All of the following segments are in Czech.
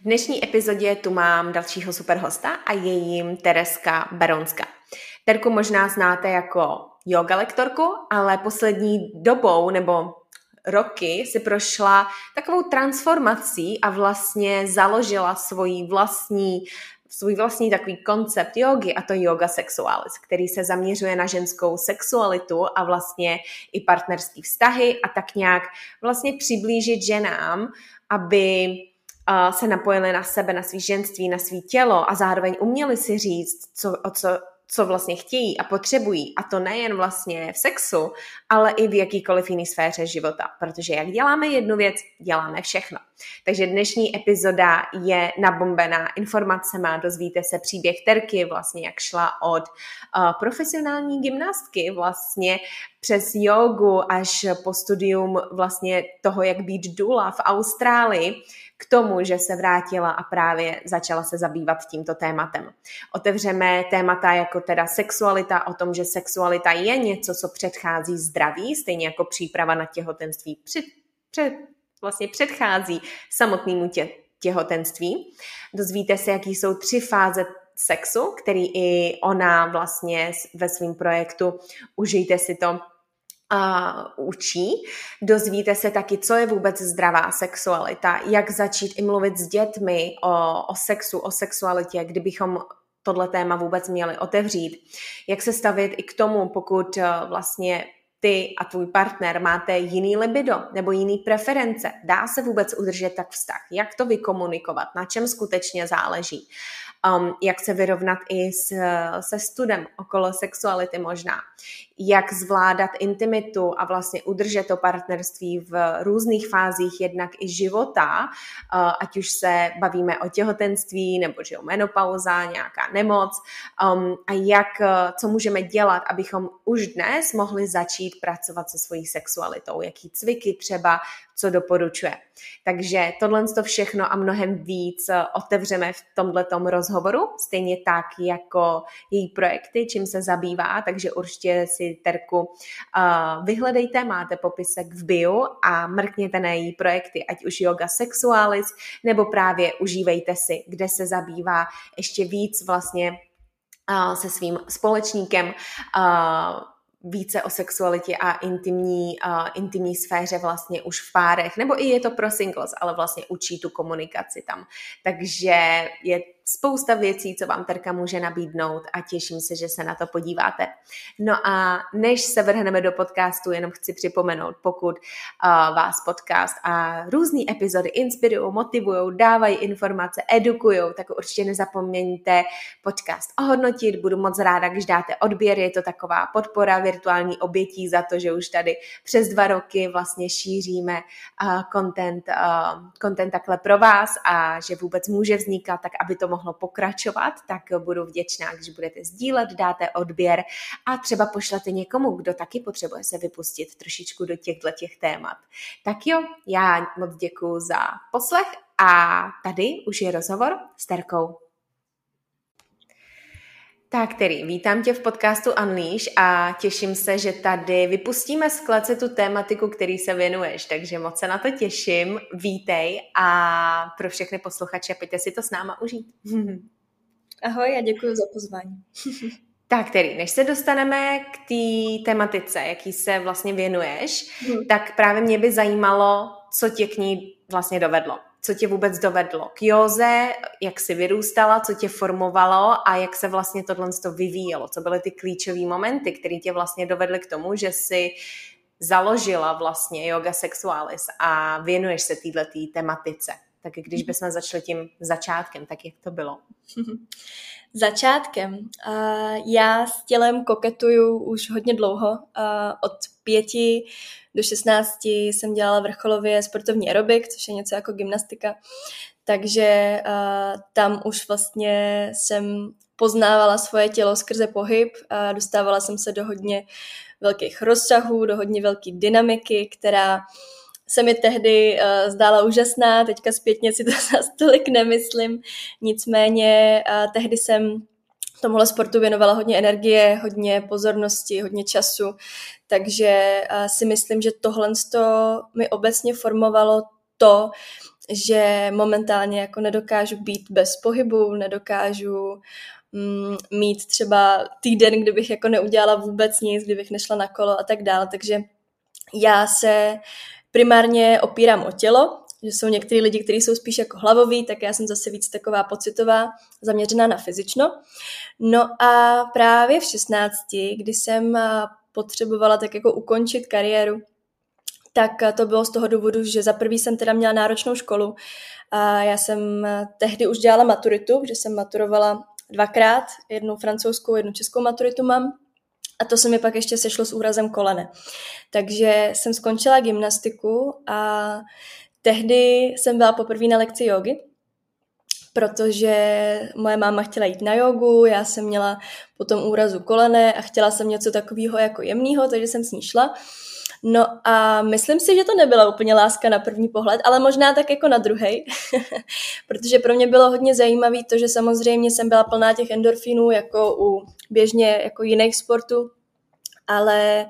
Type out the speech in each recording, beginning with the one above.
V dnešní epizodě tu mám dalšího super hosta a je jim Tereska Baronská. Terku možná znáte jako yoga lektorku, ale poslední dobou nebo roky si prošla takovou transformací a vlastně založila svoji vlastní svůj vlastní takový koncept jogy a to yoga sexualis, který se zaměřuje na ženskou sexualitu a vlastně i partnerský vztahy a tak nějak vlastně přiblížit ženám, aby se napojili na sebe, na svý ženství, na svý tělo a zároveň uměli si říct, co, o co, co vlastně chtějí a potřebují. A to nejen vlastně v sexu, ale i v jakýkoliv jiné sféře života. Protože jak děláme jednu věc, děláme všechno. Takže dnešní epizoda je nabombená informacemi, dozvíte se příběh Terky, vlastně jak šla od uh, profesionální gymnastky vlastně přes jogu až po studium vlastně toho, jak být dula v Austrálii, k tomu, že se vrátila a právě začala se zabývat tímto tématem. Otevřeme témata jako teda sexualita, o tom, že sexualita je něco, co předchází zdraví, stejně jako příprava na těhotenství před, před, vlastně předchází samotnému tě, těhotenství. Dozvíte se, jaký jsou tři fáze sexu, který i ona vlastně ve svém projektu Užijte si to uh, učí. Dozvíte se taky, co je vůbec zdravá sexualita, jak začít i mluvit s dětmi o, o sexu, o sexualitě, kdybychom tohle téma vůbec měli otevřít. Jak se stavit i k tomu, pokud uh, vlastně ty a tvůj partner máte jiný libido nebo jiný preference. Dá se vůbec udržet tak vztah? Jak to vykomunikovat? Na čem skutečně záleží? Um, jak se vyrovnat i s, se studem okolo sexuality možná, jak zvládat intimitu a vlastně udržet to partnerství v různých fázích jednak i života, uh, ať už se bavíme o těhotenství nebo že o menopauza, nějaká nemoc um, a jak, co můžeme dělat, abychom už dnes mohli začít pracovat se svojí sexualitou, jaký cviky třeba, co doporučuje. Takže tohle to všechno a mnohem víc eh, otevřeme v tomhletom rozhovoru, stejně tak jako její projekty, čím se zabývá, takže určitě si Terku uh, vyhledejte, máte popisek v bio a mrkněte na její projekty, ať už yoga sexualis, nebo právě užívejte si, kde se zabývá ještě víc vlastně uh, se svým společníkem více o sexualitě a intimní, uh, intimní sféře vlastně už v párech, nebo i je to pro singles, ale vlastně učí tu komunikaci tam. Takže je spousta věcí, co vám Terka může nabídnout a těším se, že se na to podíváte. No a než se vrhneme do podcastu, jenom chci připomenout, pokud uh, vás podcast a různé epizody inspirují, motivují, dávají informace, edukují, tak určitě nezapomeňte podcast ohodnotit. Budu moc ráda, když dáte odběr, je to taková podpora virtuální obětí za to, že už tady přes dva roky vlastně šíříme uh, content, uh, content takhle pro vás a že vůbec může vznikat, tak aby to mohlo mohlo pokračovat, tak budu vděčná, když budete sdílet, dáte odběr a třeba pošlete někomu, kdo taky potřebuje se vypustit trošičku do těchto těch témat. Tak jo, já moc děkuji za poslech a tady už je rozhovor s Terkou. Tak, který, vítám tě v podcastu Unleash a těším se, že tady vypustíme z klece tu tématiku, který se věnuješ, takže moc se na to těším. Vítej a pro všechny posluchače, pojďte si to s náma užít. Ahoj a děkuji za pozvání. Tak, který, než se dostaneme k té tematice, jaký se vlastně věnuješ, hmm. tak právě mě by zajímalo, co tě k ní vlastně dovedlo co tě vůbec dovedlo k józe, jak jsi vyrůstala, co tě formovalo a jak se vlastně tohle to vyvíjelo, co byly ty klíčové momenty, které tě vlastně dovedly k tomu, že jsi založila vlastně yoga sexualis a věnuješ se této tematice. Tak když bychom začali tím začátkem, tak jak to bylo? Začátkem. Uh, já s tělem koketuju už hodně dlouho. Uh, od pěti do 16 jsem dělala vrcholově sportovní aerobik, což je něco jako gymnastika. takže uh, tam už vlastně jsem poznávala svoje tělo skrze pohyb a dostávala jsem se do hodně velkých rozsahů, do hodně velké dynamiky, která se mi tehdy uh, zdála úžasná, teďka zpětně si to zase tolik nemyslím, nicméně uh, tehdy jsem tomuhle sportu věnovala hodně energie, hodně pozornosti, hodně času, takže uh, si myslím, že tohle mi obecně formovalo to, že momentálně jako nedokážu být bez pohybu, nedokážu mm, mít třeba týden, kdybych jako neudělala vůbec nic, kdybych nešla na kolo a tak dále. Takže já se primárně opírám o tělo, že jsou některý lidi, kteří jsou spíš jako hlavoví, tak já jsem zase víc taková pocitová, zaměřená na fyzično. No a právě v 16, kdy jsem potřebovala tak jako ukončit kariéru, tak to bylo z toho důvodu, že za prvý jsem teda měla náročnou školu a já jsem tehdy už dělala maturitu, že jsem maturovala dvakrát, jednu francouzskou, jednu českou maturitu mám. A to se mi pak ještě sešlo s úrazem kolene. Takže jsem skončila gymnastiku a tehdy jsem byla poprvé na lekci jogy, protože moje máma chtěla jít na jogu, já jsem měla potom úrazu kolene a chtěla jsem něco takového jako jemného, takže jsem s ní šla. No a myslím si, že to nebyla úplně láska na první pohled, ale možná tak jako na druhý, protože pro mě bylo hodně zajímavé to, že samozřejmě jsem byla plná těch endorfinů jako u běžně jako jiných sportů, ale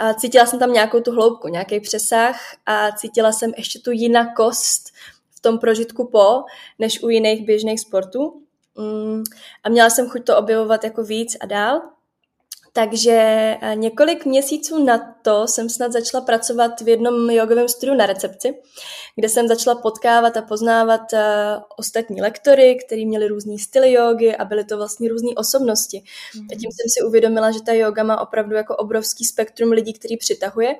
a cítila jsem tam nějakou tu hloubku, nějaký přesah a cítila jsem ještě tu jinakost v tom prožitku po, než u jiných běžných sportů. Mm, a měla jsem chuť to objevovat jako víc a dál. Takže eh, několik měsíců na to jsem snad začala pracovat v jednom jogovém studiu na recepci, kde jsem začala potkávat a poznávat uh, ostatní lektory, kteří měli různý styly jogy a byly to vlastně různé osobnosti. Mm. A tím jsem si uvědomila, že ta yoga má opravdu jako obrovský spektrum lidí, který přitahuje.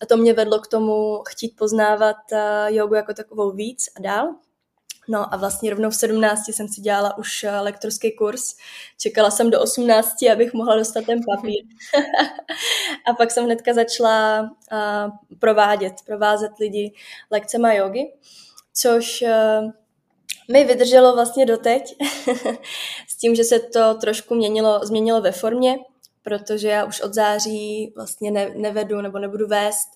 A to mě vedlo k tomu chtít poznávat uh, jogu jako takovou víc a dál. No a vlastně rovnou v 17 jsem si dělala už eh, lektorský kurz. Čekala jsem do 18, abych mohla dostat ten papír. a pak jsem hnedka začala uh, provádět, provázet lidi lekcema jogy, což uh, mi vydrželo vlastně doteď, s tím, že se to trošku měnilo, změnilo ve formě, protože já už od září vlastně ne, nevedu nebo nebudu vést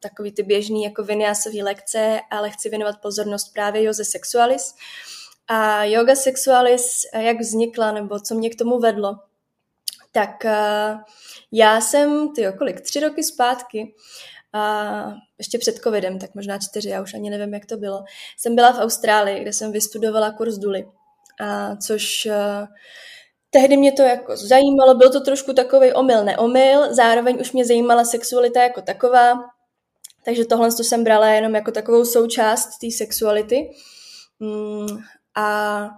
takový ty běžný jako vinyasový lekce, ale chci věnovat pozornost právě joze sexualis. A yoga sexualis, jak vznikla nebo co mě k tomu vedlo, tak a, já jsem, ty kolik, tři roky zpátky, a ještě před covidem, tak možná čtyři, já už ani nevím, jak to bylo, jsem byla v Austrálii, kde jsem vystudovala kurz Duly, a, což a, Tehdy mě to jako zajímalo, byl to trošku takový omyl, neomyl, zároveň už mě zajímala sexualita jako taková, takže tohle to jsem brala jenom jako takovou součást té sexuality. Mm, a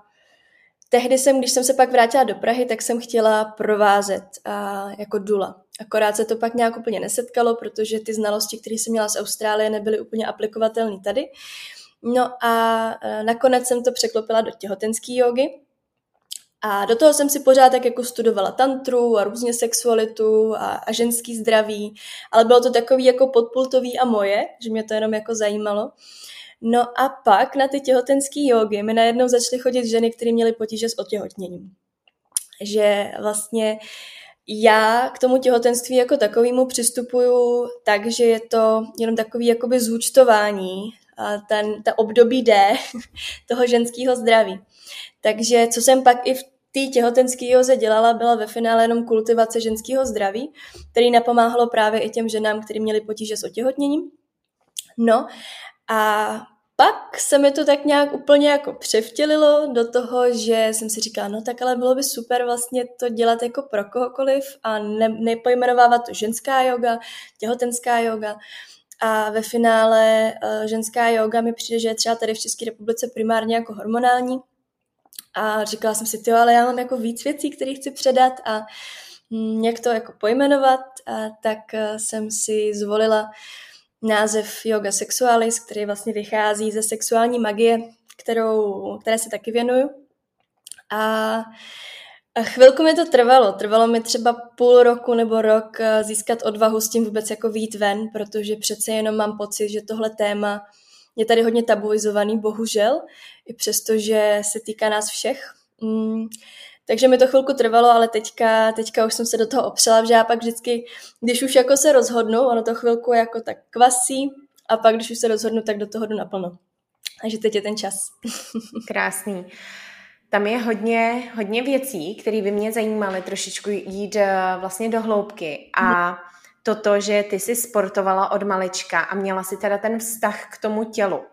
tehdy jsem, když jsem se pak vrátila do Prahy, tak jsem chtěla provázet a, jako dula. Akorát se to pak nějak úplně nesetkalo, protože ty znalosti, které jsem měla z Austrálie, nebyly úplně aplikovatelné tady. No a e, nakonec jsem to překlopila do těhotenské jogy, a do toho jsem si pořád tak jako studovala tantru a různě sexualitu a, a ženský zdraví, ale bylo to takový jako podpultový a moje, že mě to jenom jako zajímalo. No a pak na ty těhotenské jogy mi najednou začaly chodit ženy, které měly potíže s otěhotněním. Že vlastně já k tomu těhotenství jako takovému přistupuju tak, že je to jenom takový jakoby zúčtování, a ten, ta období D toho ženského zdraví. Takže co jsem pak i v té těhotenské józe dělala, byla ve finále jenom kultivace ženského zdraví, který napomáhalo právě i těm ženám, kteří měli potíže s otěhotněním. No a pak se mi to tak nějak úplně jako převtělilo do toho, že jsem si říkala, no tak ale bylo by super vlastně to dělat jako pro kohokoliv a ne, nepojmenovávat to ženská yoga, těhotenská yoga. A ve finále uh, ženská yoga mi přijde, že je třeba tady v České republice primárně jako hormonální, a říkala jsem si, ty, ale já mám jako víc věcí, které chci předat a hm, jak to jako pojmenovat, a tak eh, jsem si zvolila název Yoga Sexualis, který vlastně vychází ze sexuální magie, kterou, které se taky věnuju. A chvilku mi to trvalo. Trvalo mi třeba půl roku nebo rok eh, získat odvahu s tím vůbec jako vít ven, protože přece jenom mám pocit, že tohle téma je tady hodně tabuizovaný, bohužel, i přesto, že se týká nás všech. Mm, takže mi to chvilku trvalo, ale teďka, teďka už jsem se do toho opřela, že já pak vždycky, když už jako se rozhodnu, ono to chvilku jako tak kvasí a pak, když už se rozhodnu, tak do toho jdu naplno. Takže teď je ten čas. Krásný. Tam je hodně, hodně věcí, které by mě zajímaly trošičku jít eh, vlastně do hloubky. A toto, že ty jsi sportovala od malička a měla si teda ten vztah k tomu tělu.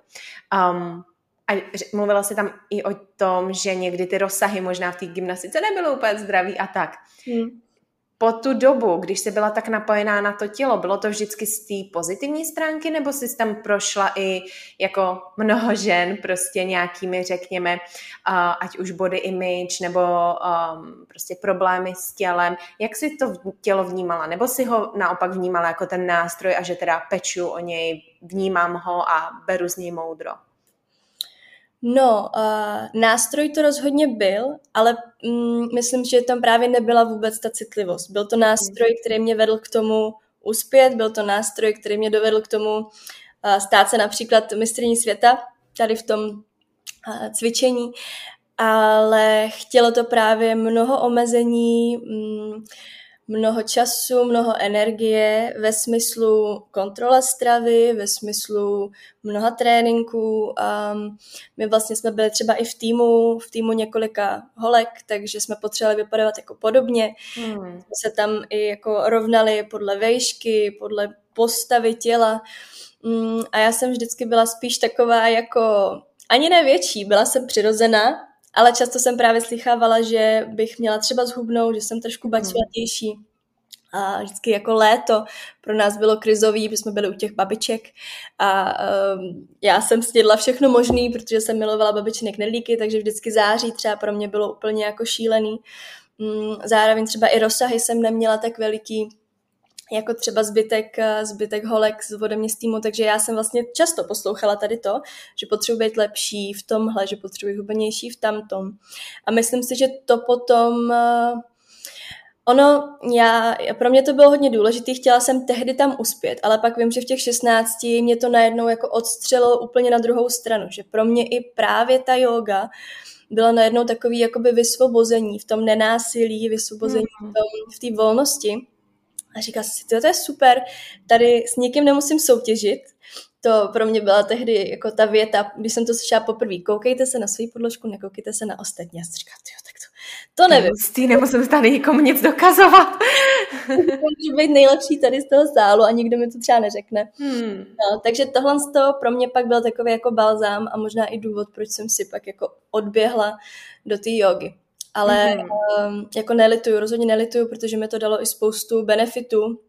Um, a mluvila si tam i o tom, že někdy ty rozsahy možná v té gymnastice nebyly úplně zdraví a tak. Hmm po tu dobu, když jsi byla tak napojená na to tělo, bylo to vždycky z té pozitivní stránky, nebo jsi tam prošla i jako mnoho žen prostě nějakými, řekněme, uh, ať už body image nebo um, prostě problémy s tělem. Jak jsi to tělo vnímala? Nebo si ho naopak vnímala jako ten nástroj a že teda peču o něj, vnímám ho a beru z něj moudro? No, uh, nástroj to rozhodně byl, ale mm, myslím, že tam právě nebyla vůbec ta citlivost. Byl to nástroj, který mě vedl k tomu uspět, byl to nástroj, který mě dovedl k tomu uh, stát se například mistrní světa tady v tom uh, cvičení, ale chtělo to právě mnoho omezení, mm, mnoho času, mnoho energie ve smyslu kontrola stravy, ve smyslu mnoha tréninků. Um, my vlastně jsme byli třeba i v týmu, v týmu několika holek, takže jsme potřebovali vypadat jako podobně. Hmm. Jsme se tam i jako rovnali podle vejšky, podle postavy těla. Um, a já jsem vždycky byla spíš taková jako ani nevětší, byla jsem přirozená, ale často jsem právě slychávala, že bych měla třeba zhubnout, že jsem trošku bačlatější. A vždycky jako léto pro nás bylo krizový, protože jsme byli u těch babiček a um, já jsem snědla všechno možný, protože jsem milovala babičinek nedlíky, takže vždycky září třeba pro mě bylo úplně jako šílený. Um, zároveň třeba i rozsahy jsem neměla tak veliký, jako třeba zbytek, eh, zbytek holek z ode mě z týmu, takže já jsem vlastně často poslouchala tady to, že potřebuji být lepší v tomhle, že potřebuji hubenější v tamtom. A myslím si, že to potom eh, Ono, já, pro mě to bylo hodně důležité, chtěla jsem tehdy tam uspět, ale pak vím, že v těch 16 mě to najednou jako odstřelilo úplně na druhou stranu, že pro mě i právě ta yoga byla najednou takový jakoby vysvobození v tom nenásilí, vysvobození mm. v té volnosti. A říká si, to je super, tady s někým nemusím soutěžit, to pro mě byla tehdy jako ta věta, když jsem to slyšela poprvé, koukejte se na svou podložku, nekoukejte se na ostatní. Já si říkám, tak to, to nevím. Ty nemusím tady nikomu nic dokazovat. Můžu být nejlepší tady z toho sálu a nikdo mi to třeba neřekne. Hmm. No, takže tohle z toho pro mě pak byl takový jako balzám a možná i důvod, proč jsem si pak jako odběhla do té jogy. Ale hmm. um, jako nelituju, rozhodně nelituju, protože mi to dalo i spoustu benefitů,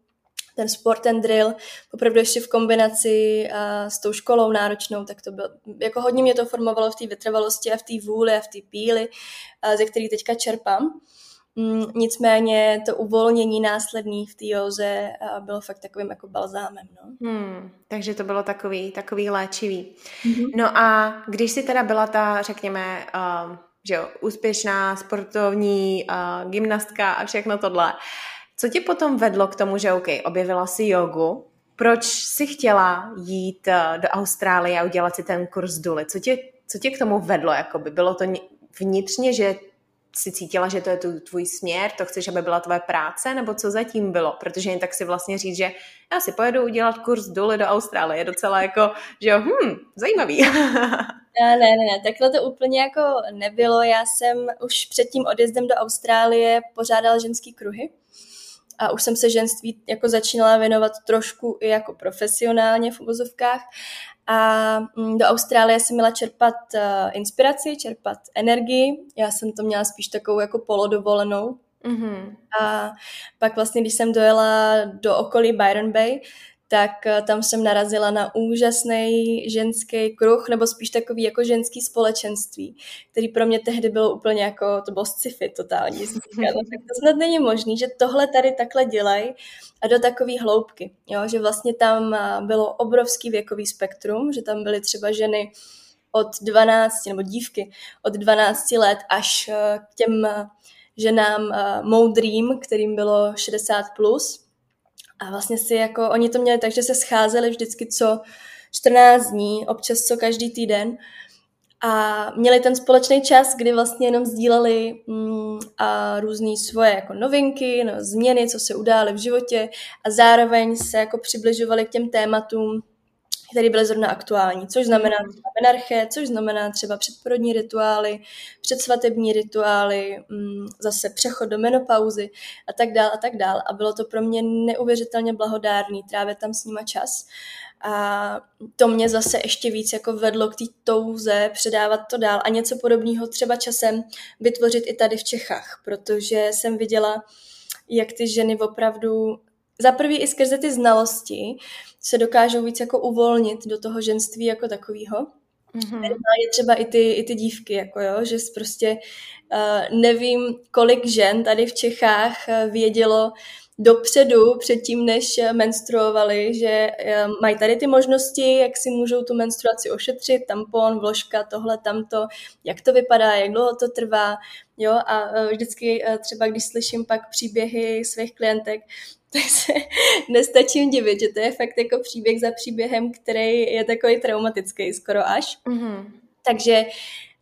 ten sport, ten drill, opravdu ještě v kombinaci a s tou školou náročnou, tak to bylo, jako hodně mě to formovalo v té vytrvalosti a v té vůli a v té píly, a ze který teďka čerpám. Mm, nicméně to uvolnění následný v té józe bylo fakt takovým jako balzámem. No. Hmm, takže to bylo takový, takový léčivý. Mm-hmm. No a když si teda byla ta, řekněme, uh, že jo, úspěšná sportovní uh, gymnastka a všechno tohle, co tě potom vedlo k tomu, že OK, objevila si jogu, proč si chtěla jít eh, do Austrálie a udělat si ten kurz Duly? Co tě, co tě k tomu vedlo? Jakoby? Bylo to vnitřně, že si cítila, že to je tu tvůj směr, to chceš, aby byla tvoje práce, nebo co zatím bylo? Protože jen tak si vlastně říct, že já si pojedu udělat kurz Duly do Austrálie, je docela jako, že jo, hm, zajímavý. Ne, ne, ne, takhle to úplně jako nebylo. Já jsem už před tím odjezdem do Austrálie pořádala ženský kruhy a už jsem se ženství jako začínala věnovat trošku i jako profesionálně v uvozovkách a mm, do Austrálie jsem měla čerpat uh, inspiraci, čerpat energii. Já jsem to měla spíš takovou jako polodovolenou. Mm-hmm. A pak vlastně, když jsem dojela do okolí Byron Bay, tak eh, tam jsem narazila na úžasný ženský kruh, nebo spíš takový jako ženský společenství, který pro mě tehdy bylo úplně jako, to bylo sci-fi totální. no, tak to snad není možný, že tohle tady takhle dělají a do takové hloubky, jo? že vlastně tam eh, bylo obrovský věkový spektrum, že tam byly třeba ženy od 12, nebo dívky od 12 let až eh, k těm ženám moudrým, kterým bylo 60 plus, a vlastně si jako, oni to měli tak, že se scházeli vždycky co, 14 dní, občas co každý týden. A měli ten společný čas, kdy vlastně jenom sdíleli mm, a různé svoje jako novinky, no, změny, co se udály v životě a zároveň se jako přibližovali k těm tématům, které byly zrovna aktuální, což znamená mhm. třeba menarche, což znamená třeba předporodní rituály, předsvatební rituály, mm, zase přechod do menopauzy a tak dál a tak dál. A bylo to pro mě neuvěřitelně blahodárný trávit tam s nima čas. A to mě zase ještě víc jako vedlo k té touze předávat to dál a něco podobného třeba časem vytvořit i tady v Čechách, protože jsem viděla, jak ty ženy opravdu za prvý i skrze ty znalosti se dokážou víc jako uvolnit do toho ženství jako takového. Mm-hmm. Je třeba i ty, i ty dívky, jako jo, že prostě uh, nevím, kolik žen tady v Čechách uh, vědělo, dopředu, předtím, než menstruovali, že eh, mají tady ty možnosti, jak si můžou tu menstruaci ošetřit, tampon, vložka, tohle, tamto, jak to vypadá, jak dlouho to trvá, jo, a eh, vždycky eh, třeba, když slyším pak příběhy svých klientek, tak se nestačím divit, že to je fakt jako příběh za příběhem, který je takový traumatický skoro až. Mm-hmm. Takže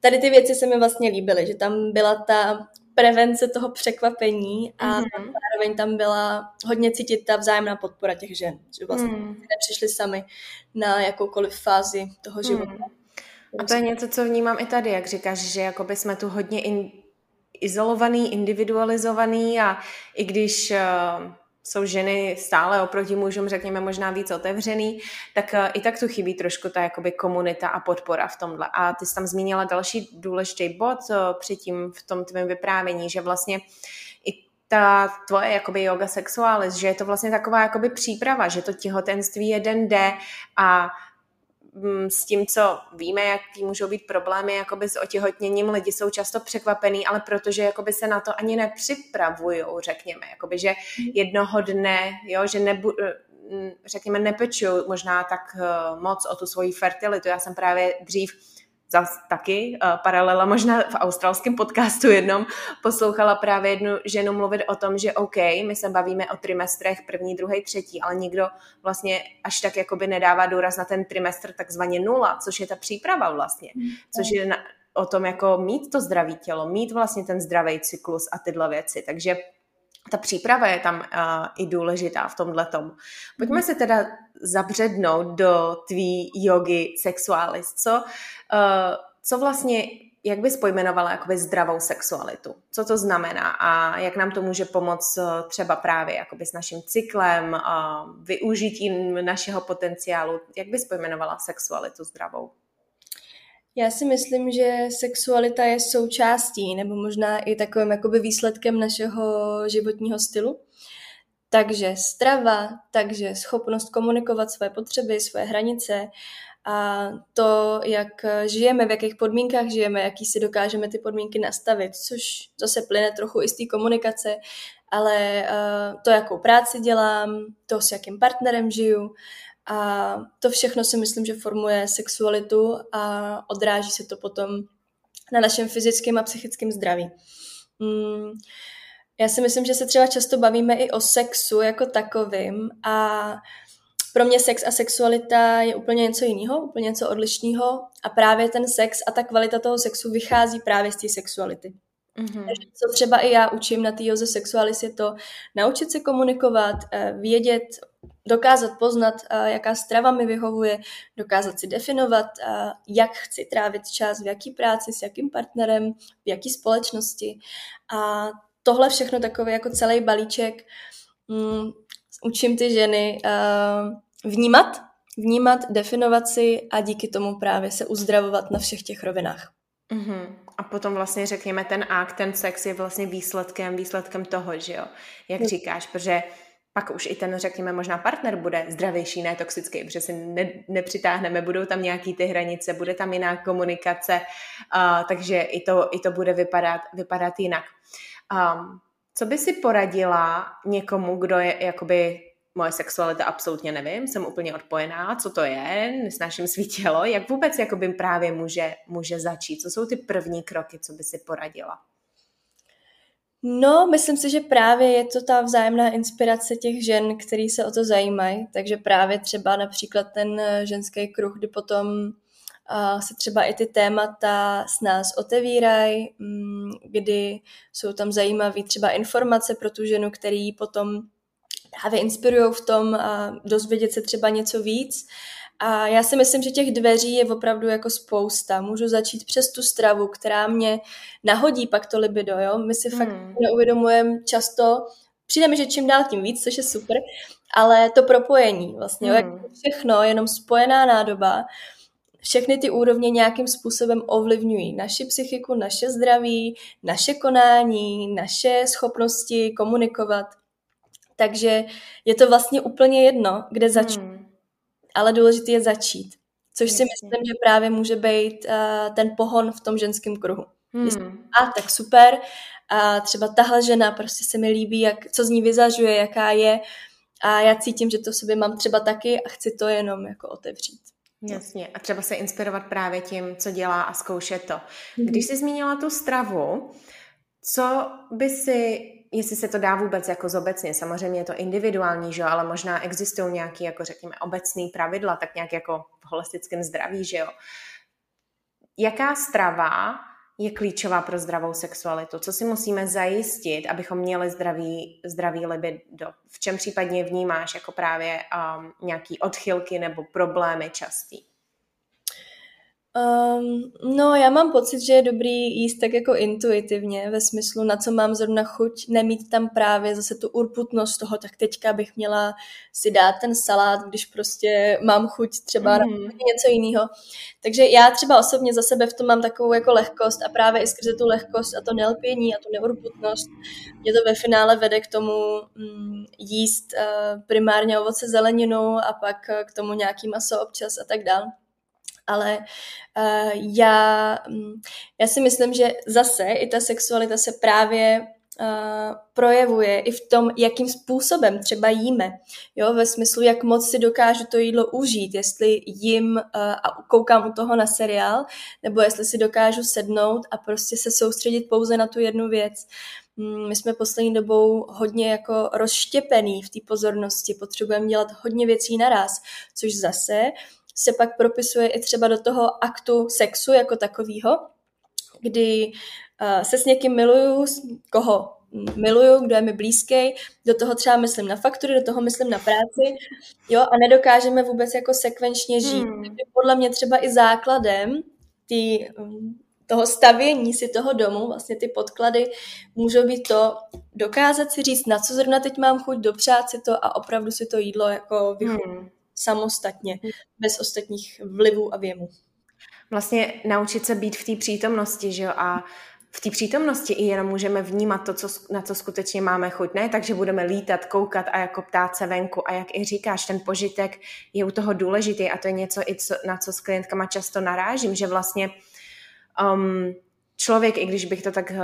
tady ty věci se mi vlastně líbily, že tam byla ta prevence toho překvapení a mm-hmm. zároveň tam byla hodně cítit ta vzájemná podpora těch žen, že vlastně mm. nepřišli sami na jakoukoliv fázi toho života. Mm. A to je něco, co vnímám i tady, jak říkáš, že jakoby jsme tu hodně in, izolovaný, individualizovaný a i když uh, jsou ženy stále oproti mužům, řekněme, možná víc otevřený, tak uh, i tak tu chybí trošku ta jakoby komunita a podpora v tomhle. A ty jsi tam zmínila další důležitý bod uh, předtím v tom tvém vyprávění, že vlastně i ta tvoje jakoby yoga sexualis, že je to vlastně taková jakoby příprava, že to těhotenství jeden jde a s tím, co víme, jaký můžou být problémy jakoby s otěhotněním, lidi jsou často překvapený, ale protože jakoby se na to ani nepřipravují, řekněme, jakoby, že hmm. jednoho dne, jo, že nebu, mm, řekněme, nepečují možná tak eh, moc o tu svoji fertilitu. Já jsem právě dřív zas taky uh, paralela možná v australském podcastu jednom poslouchala právě jednu ženu mluvit o tom, že OK, my se bavíme o trimestrech první, druhý, třetí, ale nikdo vlastně až tak jakoby nedává důraz na ten trimestr takzvaně nula, což je ta příprava vlastně, mm. což je na, o tom jako mít to zdravé tělo, mít vlastně ten zdravý cyklus a tyhle věci. Takže ta příprava je tam uh, i důležitá v tomhle tomu. Pojďme mhm. se teda zabřednout do tvý jogy sexualis. Co, uh, co vlastně, jak bys pojmenovala jakoby zdravou sexualitu? Co to znamená a jak nám to může pomoct uh, třeba právě jakoby s naším cyklem, uh, využitím našeho potenciálu? Jak bys pojmenovala sexualitu zdravou? Já si myslím, že sexualita je součástí nebo možná i takovým jakoby výsledkem našeho životního stylu. Takže strava, takže schopnost komunikovat své potřeby, své hranice a to, jak žijeme, v jakých podmínkách žijeme, jaký si dokážeme ty podmínky nastavit, což zase plyne trochu i z té komunikace, ale to, jakou práci dělám, to, s jakým partnerem žiju, a to všechno si myslím, že formuje sexualitu a odráží se to potom na našem fyzickém a psychickém zdraví. Mm, já si myslím, že se třeba často bavíme i o sexu jako takovým a pro mě sex a sexualita je úplně něco jiného, úplně něco odlišného a právě ten sex a ta kvalita toho sexu vychází právě z té sexuality. Mm-hmm. Co třeba i já učím na té joze sexualis je to naučit se komunikovat, eh, vědět, dokázat poznat, eh, jaká strava mi vyhovuje, dokázat si definovat, eh, jak chci trávit čas, v jaký práci, s jakým partnerem, v jaký společnosti. A tohle všechno takový jako celý balíček um, učím ty ženy uh, vnímat, vnímat, definovat si a díky tomu právě se uzdravovat na všech těch rovinách. Mm-hmm. A potom vlastně řekněme ten akt, ten sex je vlastně výsledkem, výsledkem toho, že jo, jak říkáš, protože pak už i ten, řekněme, možná partner bude zdravější, ne toxický, protože si ne, nepřitáhneme, budou tam nějaký ty hranice, bude tam jiná komunikace, uh, takže i to, i to bude vypadat, vypadat jinak. Um, co by si poradila někomu, kdo je jakoby moje sexualita absolutně nevím, jsem úplně odpojená, co to je, nesnáším svý tělo, jak vůbec jakoby právě může, může začít, co jsou ty první kroky, co by si poradila? No, myslím si, že právě je to ta vzájemná inspirace těch žen, který se o to zajímají. Takže právě třeba například ten eh, ženský kruh, kdy potom uh, se třeba i ty témata s nás otevírají, um, kdy jsou tam zajímavé třeba informace pro tu ženu, který potom právě inspirují v tom a dozvědět se třeba něco víc. A já si myslím, že těch dveří je opravdu jako spousta. Můžu začít přes tu stravu, která mě nahodí pak to libido, jo. My si hmm. fakt neuvědomujeme často, přijde mi, že čím dál tím víc, což je super, ale to propojení vlastně, hmm. jo, jak všechno, jenom spojená nádoba, všechny ty úrovně nějakým způsobem ovlivňují naši psychiku, naše zdraví, naše konání, naše schopnosti komunikovat. Takže je to vlastně úplně jedno, kde začít. Hmm ale důležité je začít. Což si myslím, že právě může být uh, ten pohon v tom ženském kruhu. Hmm. A tak super, a třeba tahle žena prostě se mi líbí, jak, co z ní vyzařuje, jaká je a já cítím, že to v sobě mám třeba taky a chci to jenom jako otevřít. Jasně, a třeba se inspirovat právě tím, co dělá a zkoušet to. Mhm. Když jsi zmínila tu stravu, co by si jestli se to dá vůbec jako zobecně, samozřejmě je to individuální, že jo, ale možná existují nějaké, jako řekněme, obecné pravidla, tak nějak jako v holistickém zdraví, že jo. Jaká strava je klíčová pro zdravou sexualitu? Co si musíme zajistit, abychom měli zdravý, zdravý libido? V čem případně vnímáš jako právě um, nějaký odchylky nebo problémy častý? Um, no, já mám pocit, že je dobrý jíst tak jako intuitivně, ve smyslu, na co mám zrovna chuť, nemít tam právě zase tu urputnost toho, tak teďka bych měla si dát ten salát, když prostě mám chuť třeba mm. na mhm. něco jiného. Takže já třeba osobně za sebe v tom mám takovou jako lehkost a právě i skrze tu lehkost a to nelpění a tu neurputnost mě to ve finále vede k tomu mm, jíst uh, primárně ovoce zeleninu a pak uh, k tomu nějaký maso občas a tak dále ale uh, já, mm, já si myslím, že zase i ta sexualita se právě uh, projevuje i v tom, jakým způsobem třeba jíme. Jo, ve smyslu, jak moc si dokážu to jídlo užít, jestli jim uh, a koukám u toho na seriál, nebo jestli si dokážu sednout a prostě se soustředit pouze na tu jednu věc. Mm, my jsme poslední dobou hodně jako rozštěpený v té pozornosti, potřebujeme dělat hodně věcí naraz, což zase se pak propisuje i třeba do toho aktu sexu jako takového, kdy uh, se s někým miluju, koho miluju, kdo je mi blízký, do toho třeba myslím na faktury, do toho myslím na práci, jo, a nedokážeme vůbec jako sekvenčně žít. Hmm. Takže podle mě třeba i základem tý, mm, toho stavění si toho domu, vlastně ty podklady, můžou být to dokázat si říct, na co zrovna teď mám chuť, dopřát si to a opravdu si to jídlo jako vychutnat. Hmm samostatně, bez ostatních vlivů a věmů. Vlastně naučit se být v té přítomnosti, že jo, a v té přítomnosti i jenom můžeme vnímat to, co, na co skutečně máme chuť. Ne takže budeme lítat, koukat a jako ptát se venku. A jak i říkáš, ten požitek je u toho důležitý a to je něco, i co, na co s klientkama často narážím, že vlastně um, člověk, i když bych to tak uh,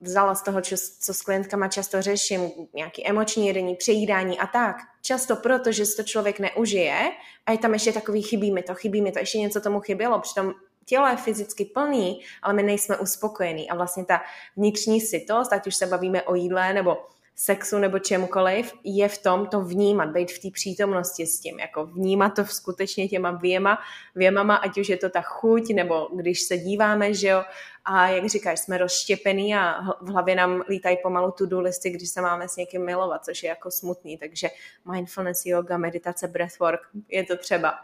vzala z toho, co s klientkama často řeším, nějaký emoční jedení, přejídání a tak, často proto, že si to člověk neužije a je tam ještě takový chybí mi to, chybí mi to, ještě něco tomu chybělo, přitom tělo je fyzicky plný, ale my nejsme uspokojení. A vlastně ta vnitřní sytost, ať už se bavíme o jídle nebo sexu nebo čemkoliv, je v tom to vnímat, být v té přítomnosti s tím, jako vnímat to skutečně těma věma, věmama, ať už je to ta chuť, nebo když se díváme, že jo, a jak říkáš, jsme rozštěpený a v hlavě nám lítají pomalu to-do listy, když se máme s někým milovat, což je jako smutný, takže mindfulness, yoga, meditace, breathwork, je to třeba.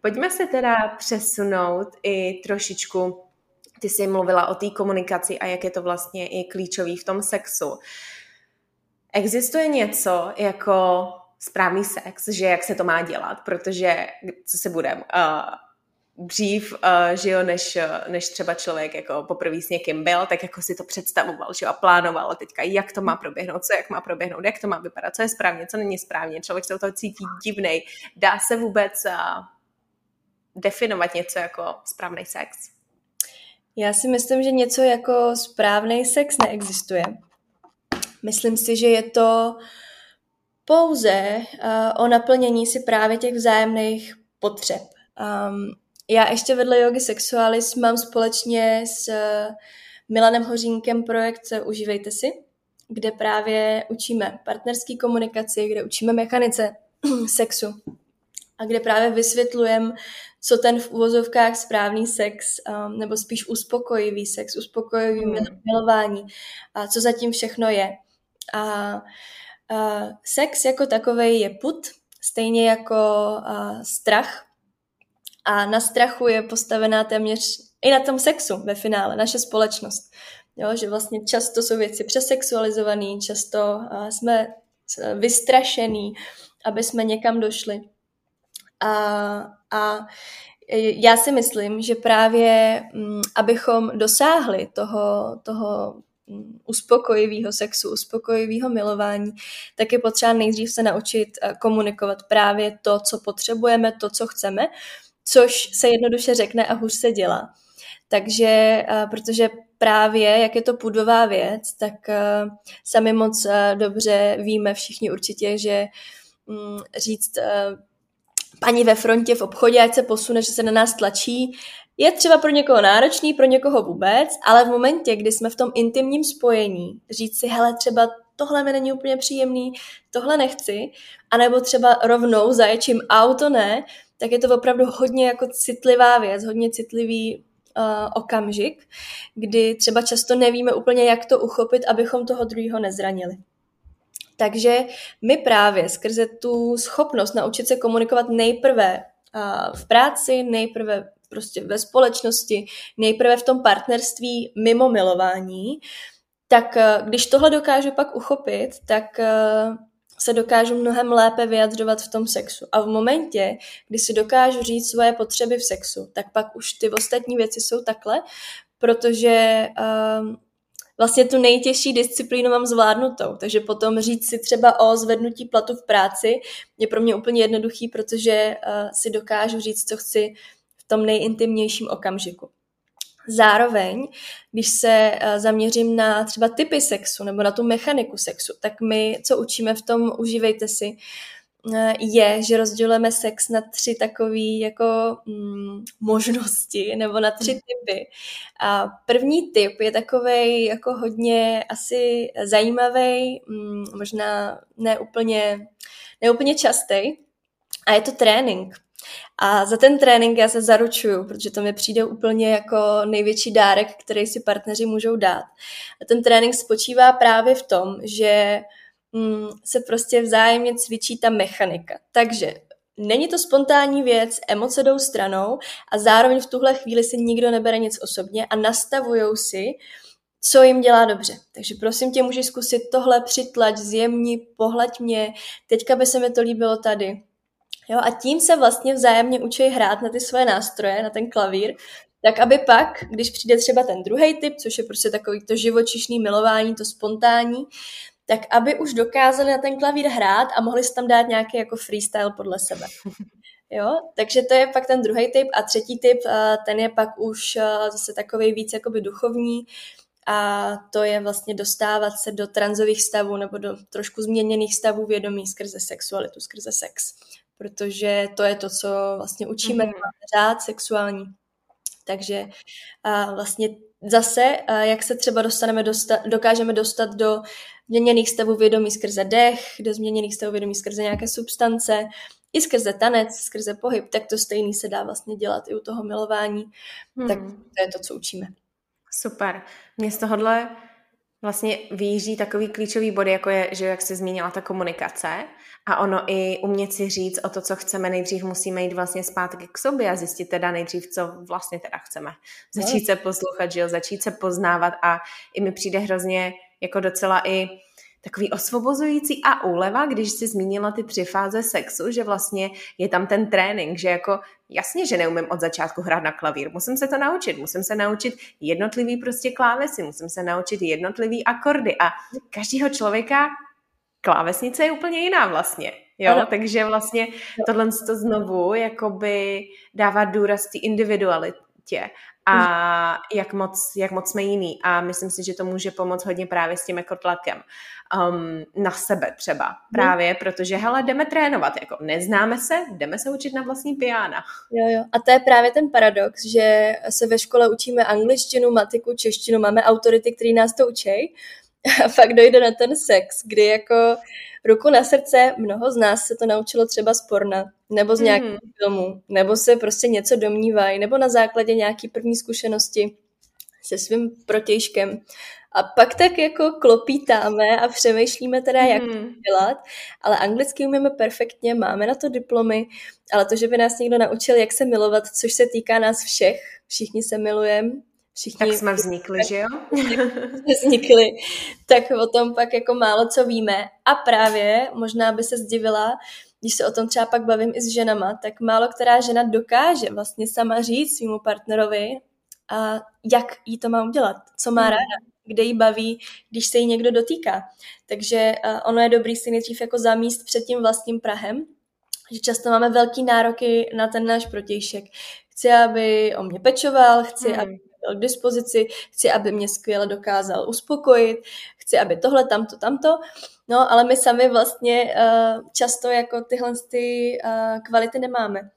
Pojďme se teda přesunout i trošičku ty jsi mluvila o té komunikaci a jak je to vlastně i klíčový v tom sexu. Existuje něco jako správný sex, že jak se to má dělat, protože co se budem, uh, dřív, uh, že jo, než, než třeba člověk jako poprvé s někým byl, tak jako si to představoval, že jo, a plánoval a teďka, jak to má proběhnout, co jak má proběhnout, jak to má vypadat, co je správně, co není správně, člověk se o toho cítí divnej. Dá se vůbec uh, definovat něco jako správný sex? Já si myslím, že něco jako správný sex neexistuje. Myslím si, že je to pouze uh, o naplnění si právě těch vzájemných potřeb. Um, já ještě vedle jogi sexualis mám společně s uh, Milanem Hořínkem projekt Užívejte si. kde právě učíme partnerský komunikaci, kde učíme mechanice sexu a kde právě vysvětlujeme, co ten v uvozovkách správný sex, um, nebo spíš uspokojivý sex, uspokojivý mm. milování, a co zatím všechno je. A, a sex jako takový je put, stejně jako a, strach. A na strachu je postavená téměř i na tom sexu ve finále, naše společnost. Jo, že vlastně často jsou věci přesexualizované, často a, jsme vystrašený, aby jsme někam došli. A, a já si myslím, že právě mm, abychom dosáhli toho, toho uspokojivého sexu, uspokojivého milování, tak je potřeba nejdřív se naučit eh, komunikovat právě to, co potřebujeme, to, co chceme, což se jednoduše řekne a hůř se dělá. Takže, eh, protože právě, jak je to půdová věc, tak eh, sami moc dobře víme všichni určitě, že mm, říct paní ve frontě v obchodě, ať se posune, že se na nás tlačí, je třeba pro někoho náročný, pro někoho vůbec, ale v momentě, kdy jsme v tom intimním spojení, říct si, hele, třeba tohle mi není úplně příjemný, tohle nechci, anebo třeba rovnou zaječím auto ne, tak je to opravdu hodně jako citlivá věc, hodně citlivý uh, okamžik, kdy třeba často nevíme úplně, jak to uchopit, abychom toho druhého nezranili. Takže my právě skrze tu schopnost naučit se komunikovat nejprve v práci, nejprve prostě ve společnosti, nejprve v tom partnerství mimo milování, tak když tohle dokážu pak uchopit, tak se dokážu mnohem lépe vyjadřovat v tom sexu. A v momentě, kdy si dokážu říct svoje potřeby v sexu, tak pak už ty ostatní věci jsou takhle, protože um, vlastně tu nejtěžší disciplínu mám zvládnutou. Takže potom říct si třeba o zvednutí platu v práci je pro mě úplně jednoduchý, protože uh, si dokážu říct, co chci tom nejintimnějším okamžiku. Zároveň, když se uh, zaměřím na třeba typy sexu nebo na tu mechaniku sexu, tak my, co učíme v tom Užívejte si, Eh, je, že rozdělujeme sex na tři takové jako mm, možnosti nebo na tři typy. A první typ je takový jako hodně asi zajímavý, mm, možná neúplně, neúplně častý, a je to trénink. A za ten trénink já se zaručuju, protože to mi přijde úplně jako největší dárek, který si partneři můžou dát. A ten trénink spočívá právě v tom, že mm, se prostě vzájemně cvičí ta mechanika. Takže není to spontánní věc, emoce jdou stranou a zároveň v tuhle chvíli si nikdo nebere nic osobně a nastavují si, co jim dělá dobře. Takže prosím tě, můžeš zkusit tohle přitlač, zjemni, pohlaď mě, teďka by se mi to líbilo tady. Jo, a tím se vlastně vzájemně učí hrát na ty svoje nástroje, na ten klavír, tak aby pak, když přijde třeba ten druhý typ, což je prostě takový to živočišný milování, to spontánní, tak aby už dokázali na ten klavír hrát a mohli si tam dát nějaký jako freestyle podle sebe. Jo, takže to je pak ten druhý typ a třetí typ, eh, ten je pak už eh, zase takový víc jakoby duchovní a to je vlastně dostávat se do tranzových stavů nebo do trošku změněných stavů vědomí skrze sexualitu, skrze sex. Protože to je to, co vlastně učíme, mm-hmm. řád sexuální. Takže a vlastně zase, jak se třeba dostaneme dostat, dokážeme dostat do změněných stavů vědomí skrze dech, do změněných stavů vědomí skrze nějaké substance, i skrze tanec, skrze pohyb, tak to stejný se dá vlastně dělat i u toho milování. Hmm. Tak to je to, co učíme. Super. Mě z tohohle vlastně výjíždí takový klíčový body, jako je, že jak jsi zmínila, ta komunikace a ono i umět si říct o to, co chceme, nejdřív musíme jít vlastně zpátky k sobě a zjistit teda nejdřív, co vlastně teda chceme. Začít se poslouchat, že jo, začít se poznávat a i mi přijde hrozně jako docela i takový osvobozující a úleva, když si zmínila ty tři fáze sexu, že vlastně je tam ten trénink, že jako jasně, že neumím od začátku hrát na klavír, musím se to naučit, musím se naučit jednotlivý prostě klávesy, musím se naučit jednotlivý akordy a každého člověka klávesnice je úplně jiná vlastně. Jo, ano. takže vlastně tohle to znovu jakoby dává důraz té individualitě a mhm. jak moc, jak moc jsme jiný. A myslím si, že to může pomoct hodně právě s tím jako tlakem um, na sebe třeba. Mhm. Právě protože, hele, jdeme trénovat, jako neznáme se, jdeme se učit na vlastní piana. Jo, jo. A to je právě ten paradox, že se ve škole učíme angličtinu, matiku, češtinu, máme autority, které nás to učí, a pak dojde na ten sex, kdy jako ruku na srdce, mnoho z nás se to naučilo třeba z porna, nebo z nějakého mm. filmu, nebo se prostě něco domnívají, nebo na základě nějaký první zkušenosti se svým protějškem. A pak tak jako klopítáme a přemýšlíme teda, jak mm. to dělat, ale anglicky umíme perfektně, máme na to diplomy, ale to, že by nás někdo naučil, jak se milovat, což se týká nás všech, všichni se milujeme, Všichni, tak jsme vznikli, že jo? vznikli, tak o tom pak jako málo co víme. A právě, možná by se zdivila, když se o tom třeba pak bavím i s ženama, tak málo která žena dokáže vlastně sama říct svýmu partnerovi, a jak jí to má udělat, co má hmm. ráda, kde jí baví, když se jí někdo dotýká. Takže ono je dobrý si nejdřív jako zamíst před tím vlastním Prahem, že často máme velký nároky na ten náš protějšek. Chci, aby o mě pečoval, chci, hmm. aby byl k dispozici, chci, aby mě skvěle dokázal uspokojit, chci, aby tohle, tamto, tamto. No, ale my sami vlastně uh, často jako tyhle ty, uh, kvality nemáme.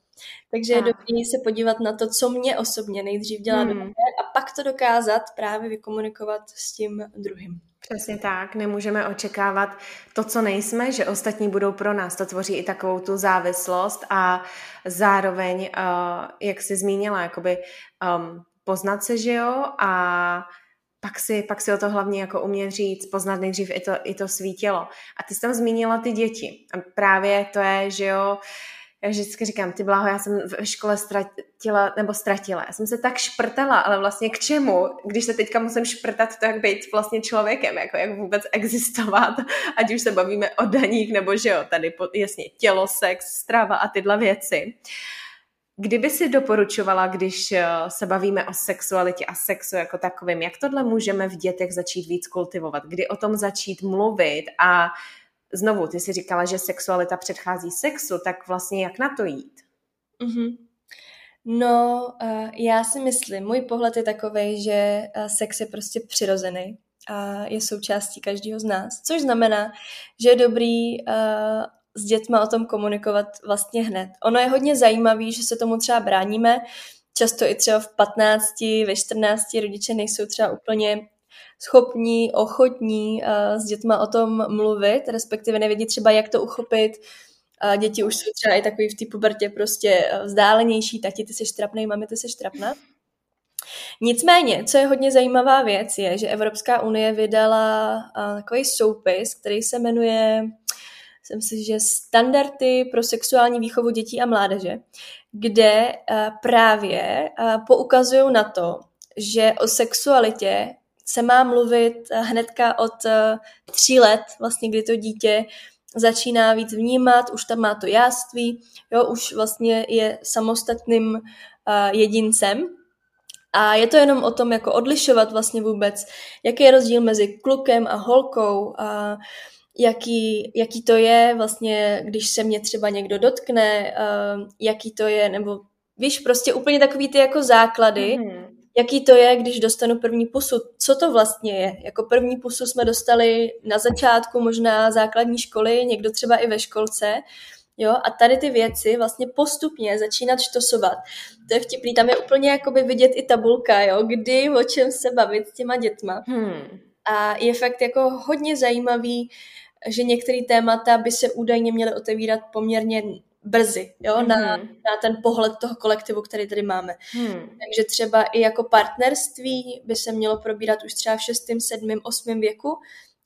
Takže je dobré se podívat na to, co mě osobně nejdřív dělá hmm. dobře a pak to dokázat právě vykomunikovat s tím druhým. Přesně tak, nemůžeme očekávat to, co nejsme, že ostatní budou pro nás. To tvoří i takovou tu závislost a zároveň, uh, jak jsi zmínila, jakoby um, poznat se, že jo, a pak si, pak si o to hlavně jako umět říct, poznat nejdřív i to, i to svý tělo. A ty jsi tam zmínila ty děti. A právě to je, že jo, já vždycky říkám, ty bláho, já jsem ve škole ztratila, nebo ztratila. Já jsem se tak šprtala, ale vlastně k čemu, když se teďka musím šprtat, to jak být vlastně člověkem, jako jak vůbec existovat, ať už se bavíme o daních, nebo že jo, tady jasně tělo, sex, strava a tyhle věci. Kdyby si doporučovala, když eh, se bavíme o sexualitě a sexu jako takovým, jak tohle můžeme v dětech začít víc kultivovat? Kdy o tom začít mluvit a znovu, ty si říkala, že sexualita předchází sexu, tak vlastně jak na to jít? Mm-hmm. No, uh, já si myslím, můj pohled je takový, že uh, sex je prostě přirozený a je součástí každého z nás, což znamená, že je dobrý s dětma o tom komunikovat vlastně hned. Ono je hodně zajímavé, že se tomu třeba bráníme, často i třeba v 15, ve 14 rodiče nejsou třeba úplně schopní, ochotní uh, s dětma o tom mluvit, respektive nevědí třeba, jak to uchopit. Děti už jsou třeba i takový v té pubertě prostě uh, vzdálenější, tati, ty jsi trapnej, mami, ty jsi trapná. Nicméně, co je hodně zajímavá věc, je, že Evropská unie vydala uh, takový soupis, který se jmenuje jsem si, že standardy pro sexuální výchovu dětí a mládeže, kde uh, právě uh, poukazují na to, že o sexualitě se má mluvit hnedka od tří let, vlastně kdy to dítě začíná víc vnímat, už tam má to jáství, jo, už vlastně je samostatným jedincem. A je to jenom o tom, jako odlišovat vlastně vůbec, jaký je rozdíl mezi klukem a holkou, a uh, jaký, jaký to je vlastně, když se mě třeba někdo dotkne, uh, jaký to je, nebo víš, prostě úplně takový ty jako základy, mm-hmm. jaký to je, když dostanu první pusu, co to vlastně je. Jako první pusu jsme dostali na začátku možná základní školy, někdo třeba i ve školce, Jo, a tady ty věci vlastně postupně začínat štosovat. To je vtipný, tam je úplně jakoby vidět i tabulka, jo, kdy, o čem se bavit s těma dětma. Hmm. A je fakt jako hodně zajímavý že některé témata by se údajně měly otevírat poměrně brzy, jo, mm-hmm. na, na ten pohled toho kolektivu, který tady máme. Mm. Takže třeba i jako partnerství by se mělo probírat už třeba v šestém, sedmém, osmém věku,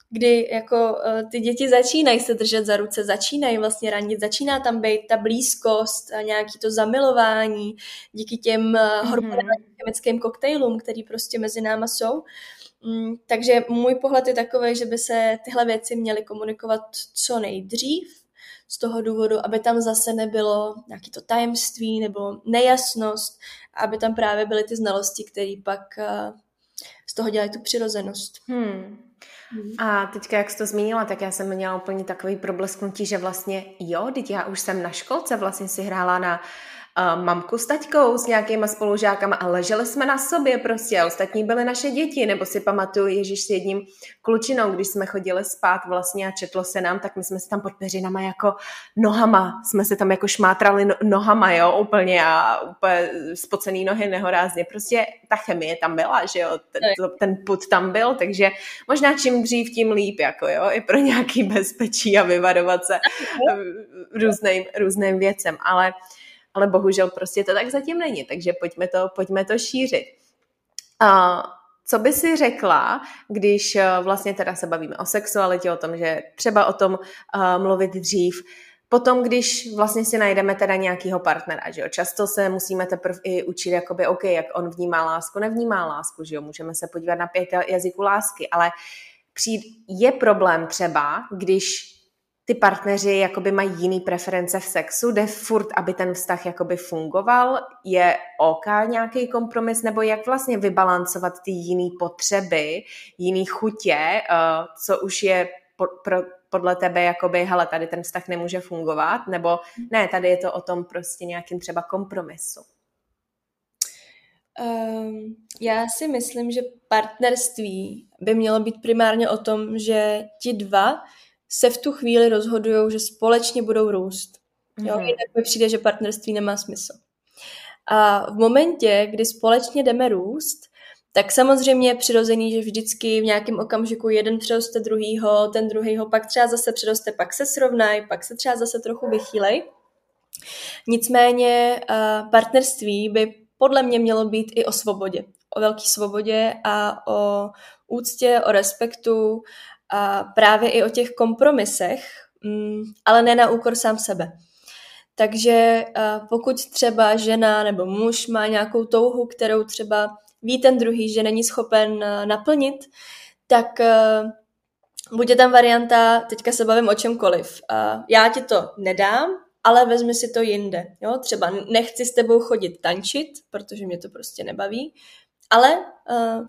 kdy jako uh, ty děti začínají se držet za ruce, začínají vlastně ranit, začíná tam být ta blízkost a nějaký to zamilování díky těm uh, hormonálním chemickým koktejlům, který prostě mezi náma jsou. Mm, takže můj pohled je takový, že by se tyhle věci měly komunikovat co nejdřív, z toho důvodu, aby tam zase nebylo nějaké to tajemství nebo nejasnost, aby tam právě byly ty znalosti, které pak uh, z toho dělají tu přirozenost. Hmm. Hmm. A teďka, jak jsi to zmínila, tak já jsem měla úplně takový problesknutí, že vlastně jo, teď já už jsem na školce vlastně si hrála na uh, mamku s taťkou, s nějakýma spolužákama a leželi jsme na sobě prostě. A ostatní byly naše děti, nebo si pamatuju, Ježíš s jedním klučinou, když jsme chodili spát vlastně a četlo se nám, tak my jsme se tam pod peřinama jako nohama, jsme se tam jako šmátrali no, nohama, jo, úplně a úplně spocený nohy nehorázně. Prostě ta chemie tam byla, že jo, ten, ten put tam byl, takže možná čím dřív, tím líp, jako jo, i pro nějaký bezpečí a vyvarovat se různým, různým věcem, ale, ale bohužel prostě to tak zatím není, takže pojďme to, pojďme to šířit. Uh, co by si řekla, když vlastně teda se bavíme o sexualitě, o tom, že třeba o tom uh, mluvit dřív, Potom, když vlastně si najdeme teda nějakého partnera, že jo, často se musíme teprve i učit, jakoby, OK, jak on vnímá lásku, nevnímá lásku, že jo, můžeme se podívat na pět jazyků lásky, ale přijít, je problém třeba, když ty partneři jakoby mají jiný preference v sexu, jde furt, aby ten vztah jakoby fungoval, je OK nějaký kompromis, nebo jak vlastně vybalancovat ty jiné potřeby, jiný chutě, uh, co už je po, pro, podle tebe jakoby, hele, tady ten vztah nemůže fungovat, nebo ne, tady je to o tom prostě nějakým třeba kompromisu. Um, já si myslím, že partnerství by mělo být primárně o tom, že ti dva se v tu chvíli rozhodují, že společně budou růst. Mm-hmm. Jo, mhm. jinak mi přijde, že partnerství nemá smysl. A v momentě, kdy společně jdeme růst, tak samozřejmě je přirozený, že vždycky v nějakém okamžiku jeden přiroste druhýho, ten druhýho pak třeba zase přiroste, pak se srovnají, pak se třeba zase trochu vychýlej. Nicméně partnerství by podle mě mělo být i o svobodě. O velké svobodě a o úctě, o respektu a právě i o těch kompromisech, mm, ale ne na úkor sám sebe. Takže pokud třeba žena nebo muž má nějakou touhu, kterou třeba ví ten druhý, že není schopen naplnit, tak buď je tam varianta, teďka se bavím o čemkoliv, já ti to nedám, ale vezmi si to jinde. Jo? Třeba nechci s tebou chodit tančit, protože mě to prostě nebaví, ale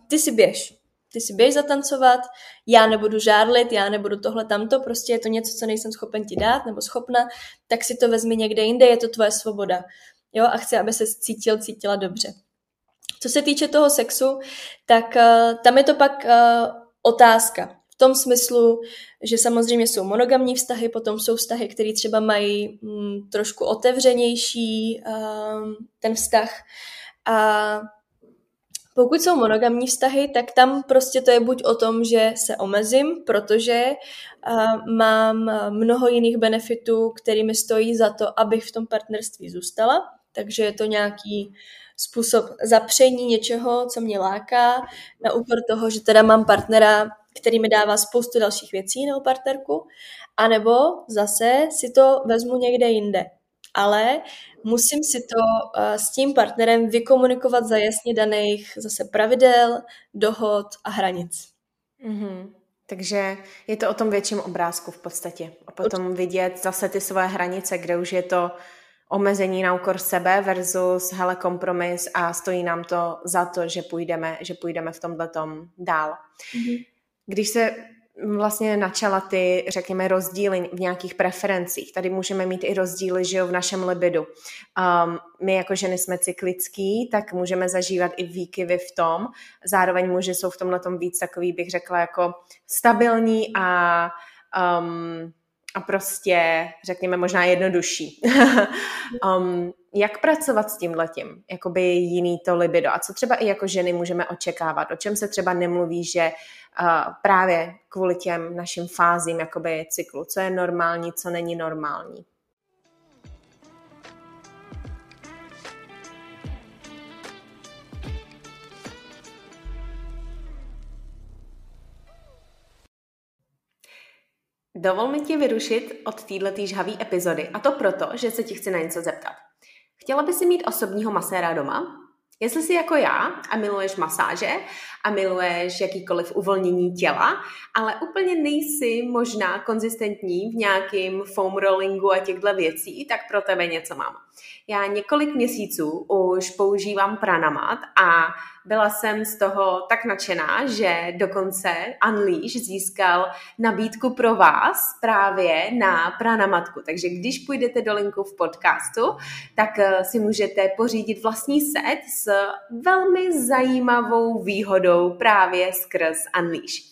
ty si běž. Ty si běž zatancovat, já nebudu žárlit, já nebudu tohle tamto, prostě je to něco, co nejsem schopen ti dát nebo schopna, tak si to vezmi někde jinde, je to tvoje svoboda. Jo, a chci, aby se cítil, cítila dobře. Co se týče toho sexu, tak uh, tam je to pak uh, otázka tom smyslu, že samozřejmě jsou monogamní vztahy, potom jsou vztahy, které třeba mají mm, trošku otevřenější um, ten vztah. A pokud jsou monogamní vztahy, tak tam prostě to je buď o tom, že se omezím, protože uh, mám mnoho jiných benefitů, kterými stojí za to, abych v tom partnerství zůstala. Takže je to nějaký způsob zapření něčeho, co mě láká, na úkor toho, že teda mám partnera, který mi dává spoustu dalších věcí nebo partnerku, anebo zase si to vezmu někde jinde. Ale musím si to uh, s tím partnerem vykomunikovat za jasně daných zase pravidel, dohod a hranic. Mm-hmm. Takže je to o tom větším obrázku v podstatě. A potom vidět zase ty svoje hranice, kde už je to omezení na úkor sebe versus hele kompromis a stojí nám to za to, že půjdeme, že půjdeme v tomhle dál. Mm-hmm když se vlastně načala ty, řekněme, rozdíly v nějakých preferencích. Tady můžeme mít i rozdíly, že jo, v našem libidu. Um, my jako ženy jsme cyklický, tak můžeme zažívat i výkyvy v tom. Zároveň muži jsou v tomhle tom víc takový, bych řekla, jako stabilní a um, a prostě, řekněme, možná jednodušší. um, jak pracovat s tím letím? Jakoby jiný to libido. A co třeba i jako ženy můžeme očekávat? O čem se třeba nemluví, že uh, právě kvůli těm našim fázím jakoby cyklu, co je normální, co není normální? Dovol mi tě vyrušit od této žhavé epizody a to proto, že se ti chci na něco zeptat. Chtěla by si mít osobního maséra doma? Jestli jsi jako já a miluješ masáže a miluješ jakýkoliv uvolnění těla, ale úplně nejsi možná konzistentní v nějakým foam rollingu a těchto věcí, tak pro tebe něco mám. Já několik měsíců už používám Pranamat a byla jsem z toho tak nadšená, že dokonce Unleash získal nabídku pro vás právě na pranamatku. Takže když půjdete do linku v podcastu, tak eh, si můžete pořídit vlastní set s velmi zajímavou výhodou právě skrz Unleash.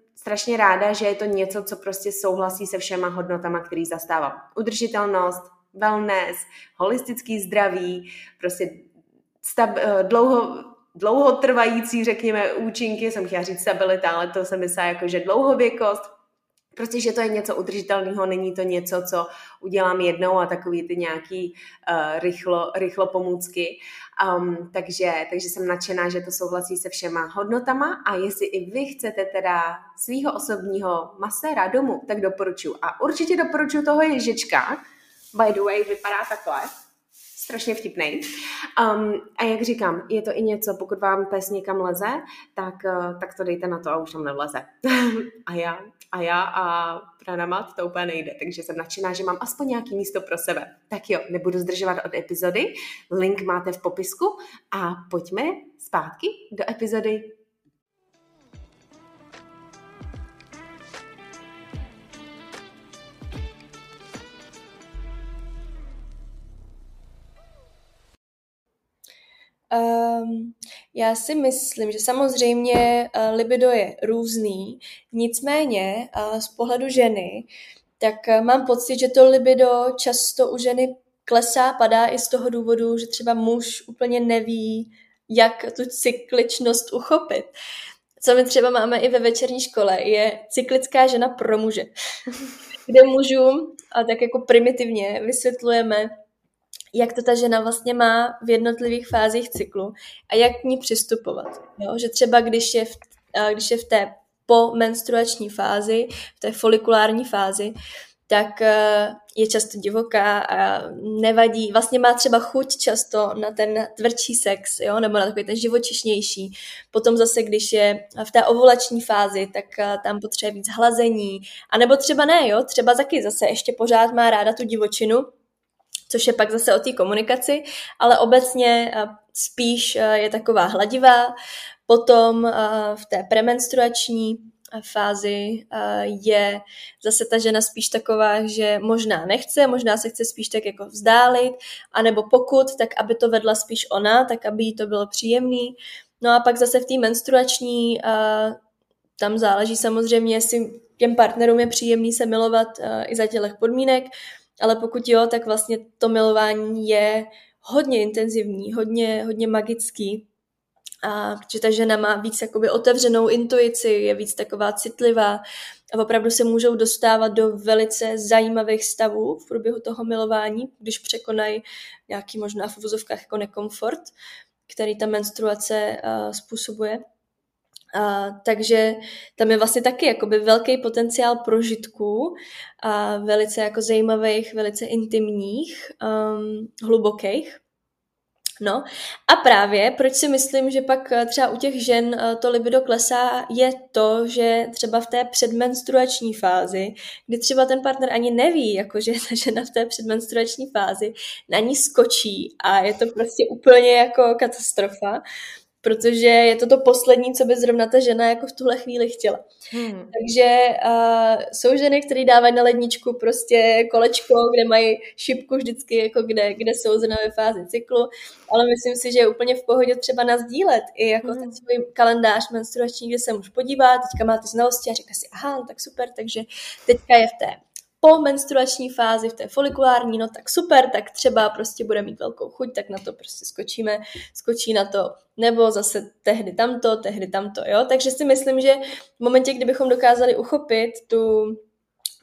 strašně ráda, že je to něco, co prostě souhlasí se všema hodnotama, který zastávám. Udržitelnost, wellness, holistický zdraví, prostě stab, eh, dlouho, dlouhotrvající, řekněme, účinky, jsem chtěla říct stabilita, ale to se myslí jako, že dlouhověkost, Prostě, že to je něco udržitelného, není to něco, co udělám jednou a takový ty nějaký uh, rychlo, rychlo pomůcky. Um, takže, takže jsem nadšená, že to souhlasí se všema hodnotama a jestli i vy chcete teda svého osobního maséra domů, tak doporučuji. A určitě doporučuji toho ježička. By the way, vypadá takhle strašně vtipný. Um, a jak říkám, je to i něco, pokud vám pes někam leze, tak, uh, tak to dejte na to a už tam nevleze. a já, a já a pranamat to úplně nejde, takže jsem nadšená, že mám aspoň nějaký místo pro sebe. Tak jo, nebudu zdržovat od epizody, link máte v popisku. A pojďme zpátky do epizody. Um, já si myslím, že samozřejmě uh, libido je různý, nicméně uh, z pohledu ženy, tak uh, mám pocit, že to libido často u ženy klesá, padá i z toho důvodu, že třeba muž úplně neví, jak tu cykličnost uchopit. Co my třeba máme i ve večerní škole, je cyklická žena pro muže, kde mužům a tak jako primitivně vysvětlujeme, jak to ta žena vlastně má v jednotlivých fázích cyklu a jak k ní přistupovat. Jo? Že třeba když je, v, když je v té pomenstruační fázi, v té folikulární fázi, tak e, je často divoká a nevadí. Vlastně má třeba chuť často na ten tvrdší sex, jo? nebo na takový ten živočišnější. Potom zase, když je v té ovulační fázi, tak e, tam potřebuje víc hlazení. A nebo třeba ne, jo? třeba taky zase ještě pořád má ráda tu divočinu, což je pak zase o té komunikaci, ale obecně eh, spíš eh, je taková hladivá. Potom eh, v té premenstruační fázi je zase ta žena spíš taková, že možná nechce, možná se chce spíš tak jako vzdálit, anebo pokud, tak aby to vedla spíš ona, tak aby jí to bylo příjemný. No a pak zase v té menstruační, tam záleží samozřejmě, jestli těm partnerům je příjemný se milovat i za těchto podmínek, ale pokud jo, tak vlastně to milování je hodně intenzivní, hodně, hodně magický. A protože ta žena má víc jakoby otevřenou intuici, je víc taková citlivá a opravdu se můžou dostávat do velice zajímavých stavů v průběhu toho milování, když překonají nějaký možná v uvozovkách jako nekomfort, který ta menstruace uh, způsobuje. A, takže tam je vlastně taky jakoby velký potenciál prožitků, a velice jako zajímavých, velice intimních, um, hlubokých. No a právě, proč si myslím, že pak eh, třeba u těch žen eh, to libido klesá, je to, že třeba v té předmenstruační fázi, kdy třeba ten partner ani neví, jako že ta žena v té předmenstruační fázi na ní skočí a je to prostě úplně jako katastrofa, protože je to to poslední, co by zrovna ta žena jako v tuhle chvíli chtěla. Hmm. Takže uh, jsou ženy, které dávají na ledničku prostě kolečko, kde mají šipku vždycky, jako kde, kde jsou zrovna ve fázi cyklu, ale myslím si, že je úplně v pohodě třeba nazdílet i jako hmm. ten svůj kalendář menstruační, kde se můžu podívat, teďka máte znalosti a řekne si, aha, no tak super, takže teďka je v té po menstruační fázi, v té folikulární, no tak super, tak třeba prostě bude mít velkou chuť, tak na to prostě skočíme, skočí na to, nebo zase tehdy tamto, tehdy tamto, jo. Takže si myslím, že v momentě, kdybychom dokázali uchopit tu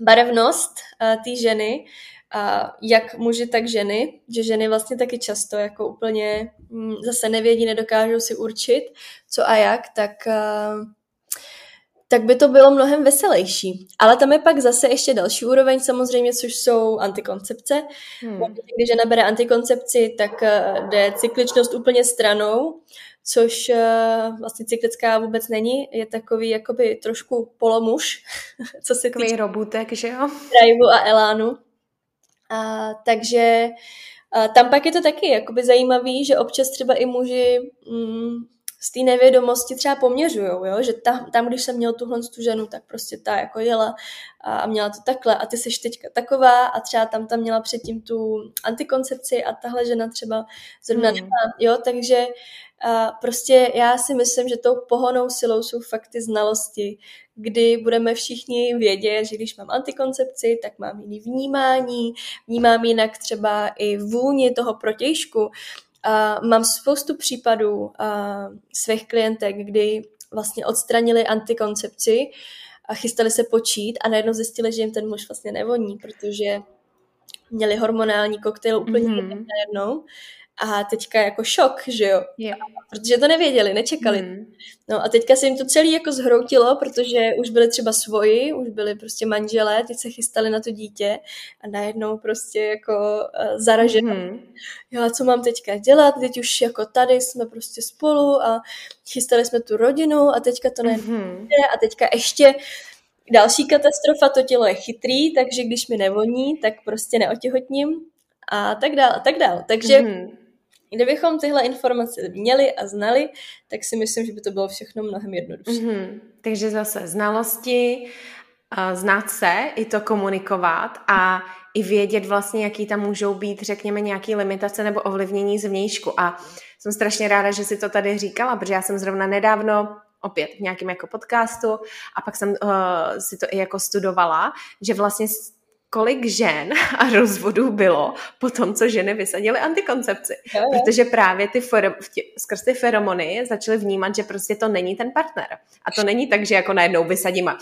barevnost uh, té ženy, a jak muži, tak ženy, že ženy vlastně taky často jako úplně mm, zase nevědí, nedokážou si určit, co a jak, tak uh, tak by to bylo mnohem veselější. Ale tam je pak zase ještě další úroveň samozřejmě, což jsou antikoncepce. Hmm. Když žena bere antikoncepci, tak eh, jde cykličnost úplně stranou, což eh, vlastně cyklická vůbec není. Je takový jakoby trošku polomuž, co se týče robutek, že jo? Driveu a elánu. A, takže a tam pak je to taky jakoby zajímavý, že občas třeba i muži mm, z té nevědomosti třeba poměřujou, jo? že tam, tam, když jsem měl tuhle tu ženu, tak prostě ta jako jela a, a měla to takhle a ty jsi teďka taková a třeba tam tam měla předtím tu antikoncepci a tahle žena třeba zrovna hmm. nemá, jo, takže a prostě já si myslím, že tou pohonou silou jsou fakt ty znalosti, kdy budeme všichni vědět, že když mám antikoncepci, tak mám jiný vnímání, vnímám jinak třeba i vůni toho protějšku, a mám spoustu případů a, svých klientek, kdy vlastně odstranili antikoncepci a chystali se počít a najednou zjistili, že jim ten muž vlastně nevoní, protože měli hormonální koktejl úplně mm-hmm. najednou a teďka jako šok, že jo? Yeah. Protože to nevěděli, nečekali. Mm. No a teďka se jim to celý jako zhroutilo, protože už byli třeba svoji, už byli prostě manželé, teď se chystali na to dítě a najednou prostě jako uh, zaraženo. Mm. Jo, a co mám teďka dělat? Teď už jako tady jsme prostě spolu a chystali jsme tu rodinu a teďka to najednou mm. a teďka ještě další katastrofa, to tělo je chytrý, takže když mi nevoní, tak prostě neotěhotním a tak dále, a tak dále. Takže mm. Kdybychom tyhle informace měli a znali, tak si myslím, že by to bylo všechno mnohem jednodušší. Mm-hmm. Takže zase znalosti, znát se, i to komunikovat a i vědět vlastně, jaký tam můžou být, řekněme, nějaké limitace nebo ovlivnění zvnějšku. A jsem strašně ráda, že si to tady říkala, protože já jsem zrovna nedávno opět v nějakém jako podcastu a pak jsem uh, si to i jako studovala, že vlastně kolik žen a rozvodů bylo po tom, co ženy vysadily antikoncepci. Jo, jo. Protože právě ty for, tě, skrz ty feromony začaly vnímat, že prostě to není ten partner. A to není tak, že jako najednou vysadím a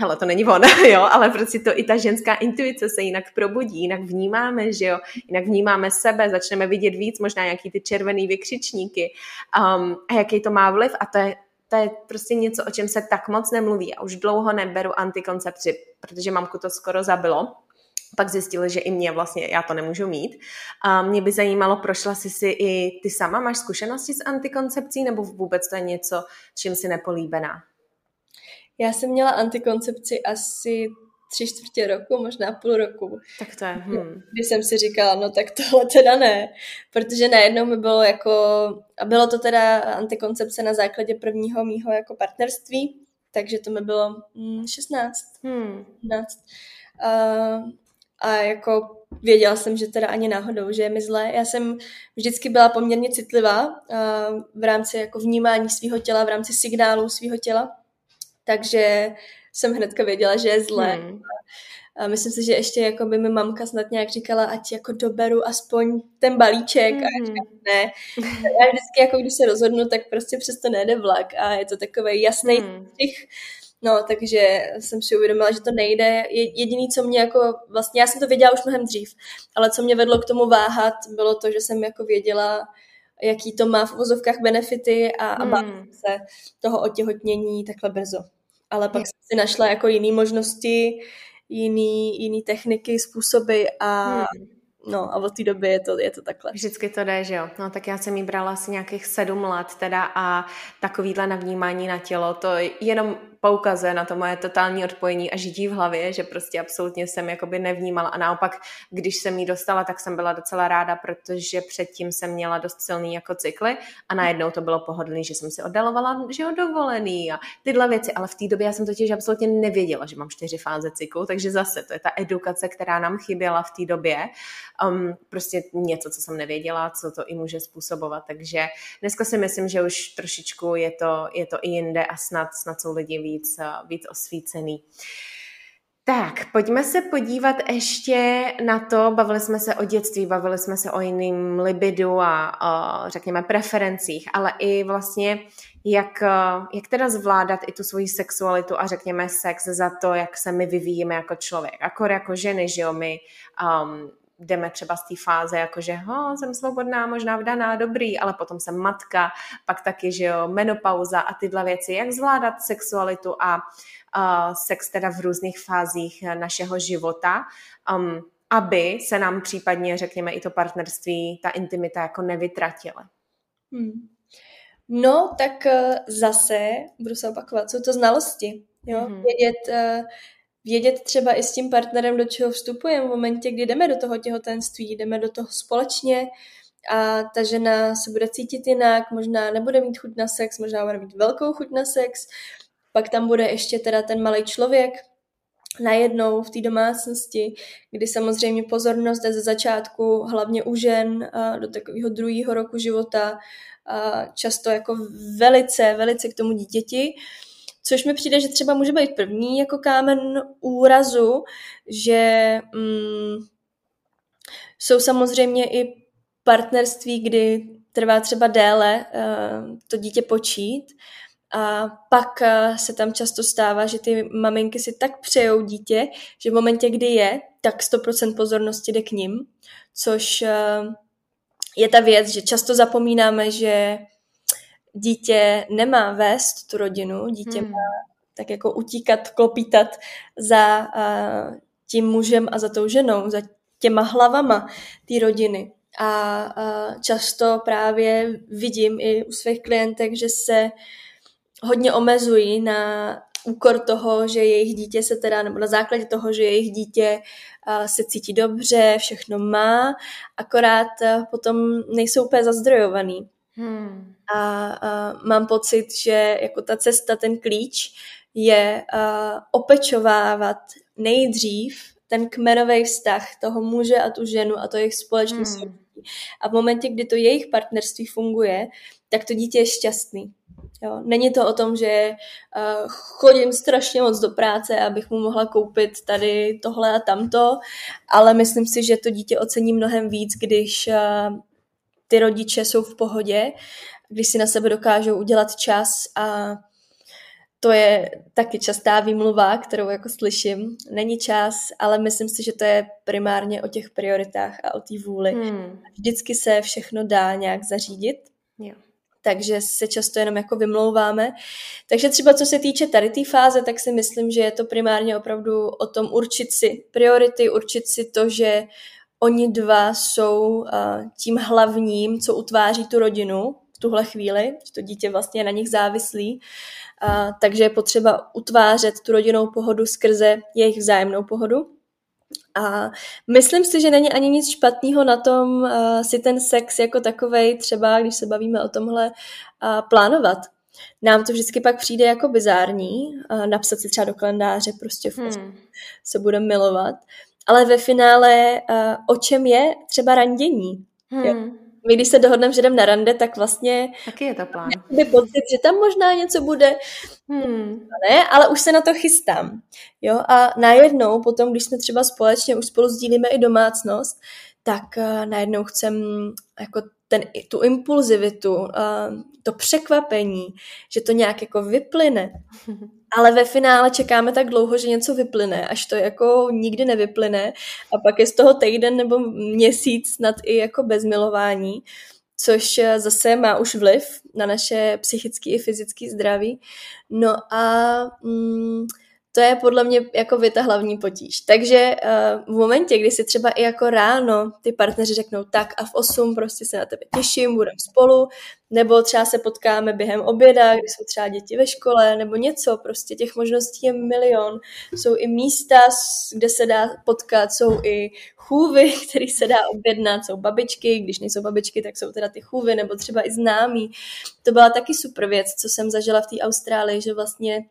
hele, to není on, jo, ale prostě to i ta ženská intuice se jinak probudí, jinak vnímáme, že jo, jinak vnímáme sebe, začneme vidět víc, možná nějaký ty červený vykřičníky um, a jaký to má vliv a to je to je prostě něco, o čem se tak moc nemluví. A už dlouho neberu antikoncepci, protože mamku to skoro zabilo. Pak zjistili, že i mě vlastně, já to nemůžu mít. A mě by zajímalo, prošla jsi si i ty sama, máš zkušenosti s antikoncepcí, nebo vůbec to je něco, čím si nepolíbená? Já jsem měla antikoncepci asi tři čtvrtě roku, možná půl roku. Tak to je. Hmm. Když jsem si říkala, no tak tohle teda ne, protože najednou mi bylo jako, a bylo to teda antikoncepce na základě prvního mýho jako partnerství, takže to mi bylo mm, 16. Hmm. 15. A, a jako věděla jsem, že teda ani náhodou, že je mi zlé. Já jsem vždycky byla poměrně citlivá v rámci jako vnímání svého těla, v rámci signálů svého těla, takže jsem hnedka věděla, že je zlé. Hmm. A myslím si, že ještě jako by mi mamka snad nějak říkala, ať jako doberu aspoň ten balíček mm. a já hmm. říkám, ne. Já vždycky jako když se rozhodnu, tak prostě přesto nejde vlak a je to takový jasný mm. Těch, No, takže jsem si uvědomila, že to nejde. Jediný, co mě jako, vlastně já jsem to věděla už mnohem dřív, ale co mě vedlo k tomu váhat, bylo to, že jsem jako věděla, jaký to má v uvozovkách benefity a, a hmm. se toho otěhotnění takhle brzo ale pak jsem si našla jako jiné možnosti, jiný, jiný techniky, způsoby a hmm. No a od té doby je to, je to takhle. Vždycky to jde, že jo. No tak já jsem jí brala asi nějakých sedm let teda a takovýhle navnímání na tělo, to jenom poukazuje na to moje totální odpojení a žití v hlavě, že prostě absolutně jsem jakoby nevnímala. A naopak, když jsem ji dostala, tak jsem byla docela ráda, protože předtím jsem měla dost silný jako cykly a najednou to bylo pohodlný, že jsem si oddalovala, že jo, dovolený a tyhle věci, ale v té době já jsem totiž absolutně nevěděla, že mám čtyři fáze cyklu, takže zase to je ta edukace, která nám chyběla v té době, um, prostě něco, co jsem nevěděla, co to i může způsobovat, takže dneska si myslím, že už trošičku je to, je to i jinde a snad, snad jsou lidi víc, víc osvícený. Tak, pojďme se podívat ještě na to, bavili jsme se o dětství, bavili jsme se o jiným libidu a o, řekněme preferencích, ale i vlastně jak, jak teda zvládat i tu svoji sexualitu a řekněme sex za to, jak se my vyvíjíme jako člověk. Akor jako ženy, že jo, my um, jdeme třeba z té fáze, jako že ho, jsem svobodná, možná vdaná, dobrý, ale potom jsem matka, pak taky, že jo, menopauza a tyhle věci, jak zvládat sexualitu a uh, sex teda v různých fázích našeho života, um, aby se nám případně, řekněme, i to partnerství, ta intimita jako nevytratila. Hmm. No, tak uh, zase, budu se opakovat, jsou to znalosti. Jo? Mm-hmm. Vědět, uh, vědět třeba i s tím partnerem, do čeho vstupujeme v momentě, kdy jdeme do toho těhotenství, jdeme do toho společně a ta žena se bude cítit jinak, možná nebude mít chuť na sex, možná bude mít velkou chuť na sex, pak tam bude ještě teda ten malý člověk, najednou v té domácnosti, kdy samozřejmě pozornost jde ze začátku hlavně u žen do takového druhého roku života, často jako velice, velice k tomu dítěti. Což mi přijde, že třeba může být první jako kámen úrazu, že mm, jsou samozřejmě i partnerství, kdy trvá třeba déle uh, to dítě počít. A pak uh, se tam často stává, že ty maminky si tak přejou dítě, že v momentě, kdy je, tak 100% pozornosti jde k ním, což uh, je ta věc, že často zapomínáme, že dítě nemá vést tu rodinu, dítě hmm. má tak jako utíkat, klopítat za uh, tím mužem a za tou ženou, za těma hlavama té rodiny. A uh, často právě vidím i u svých klientek, že se hodně omezují na úkor toho, že jejich dítě se teda, nebo na základě toho, že jejich dítě uh, se cítí dobře, všechno má, akorát uh, potom nejsou úplně zazdrojovaný. Hmm. A, a mám pocit, že jako ta cesta, ten klíč je uh, opečovávat nejdřív ten kmenový vztah toho muže a tu ženu a to jejich společný hmm. A v momentě, kdy to jejich partnerství funguje, tak to dítě je šťastný. Jo. Není to o tom, že uh, chodím strašně moc do práce, abych mu mohla koupit tady tohle a tamto, ale myslím si, že to dítě ocení mnohem víc, když uh, ty rodiče jsou v pohodě, když si na sebe dokážou udělat čas a to je taky častá výmluva, kterou jako slyším. Není čas, ale myslím si, že to je primárně o těch prioritách a o té vůli. Hmm. Vždycky se všechno dá nějak zařídit. Jo. Takže se často jenom jako vymlouváme. Takže třeba co se týče tady té fáze, tak si myslím, že je to primárně opravdu o tom určit si priority, určit si to, že oni dva jsou uh, tím hlavním, co utváří tu rodinu v tuhle chvíli, že to dítě vlastně je na nich závislý. Uh, takže je potřeba utvářet tu rodinnou pohodu skrze jejich vzájemnou pohodu. A myslím si, že není ani nic špatného na tom uh, si ten sex jako takovej, třeba když se bavíme o tomhle, uh, plánovat. Nám to vždycky pak přijde jako bizární, uh, napsat si třeba do kalendáře, prostě hmm. se budeme milovat ale ve finále uh, o čem je třeba randění. Hmm. My když se dohodneme, že jdem na rande, tak vlastně... Taky je to plán. By pocit, že tam možná něco bude, hmm. ne, ale už se na to chystám. Jo, a najednou potom, když jsme třeba společně už spolu sdílíme i domácnost, tak uh, najednou chcem jako ten, tu impulzivitu, uh, to překvapení, že to nějak jako vyplyne. Ale ve finále čekáme tak dlouho, že něco vyplyne, až to jako nikdy nevyplyne a pak je z toho týden nebo měsíc snad i jako bez milování, což zase má už vliv na naše psychické i fyzické zdraví. No a mm, to je podle mě jako vy ta hlavní potíž. Takže uh, v momentě, kdy si třeba i jako ráno ty partneři řeknou tak a v 8 prostě se na tebe těším, budeme spolu, nebo třeba se potkáme během oběda, kdy jsou třeba děti ve škole, nebo něco, prostě těch možností je milion. Jsou i místa, kde se dá potkat, jsou i chůvy, který se dá objednat, jsou babičky, když nejsou babičky, tak jsou teda ty chůvy, nebo třeba i známí. To byla taky super věc, co jsem zažila v té Austrálii, že vlastně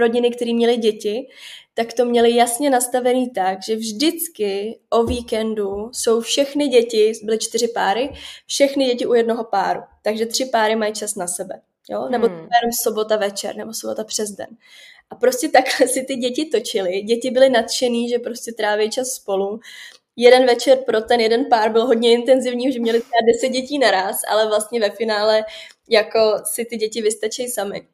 rodiny, které měly děti, tak to měli jasně nastavený tak, že vždycky o víkendu jsou všechny děti, byly čtyři páry, všechny děti u jednoho páru. Takže tři páry mají čas na sebe. Jo? Nebo hmm. jenom sobota večer, nebo sobota přes den. A prostě takhle si ty děti točily. Děti byly nadšený, že prostě tráví čas spolu. Jeden večer pro ten jeden pár byl hodně intenzivní, že měli třeba deset dětí naraz, ale vlastně ve finále jako si ty děti vystačí sami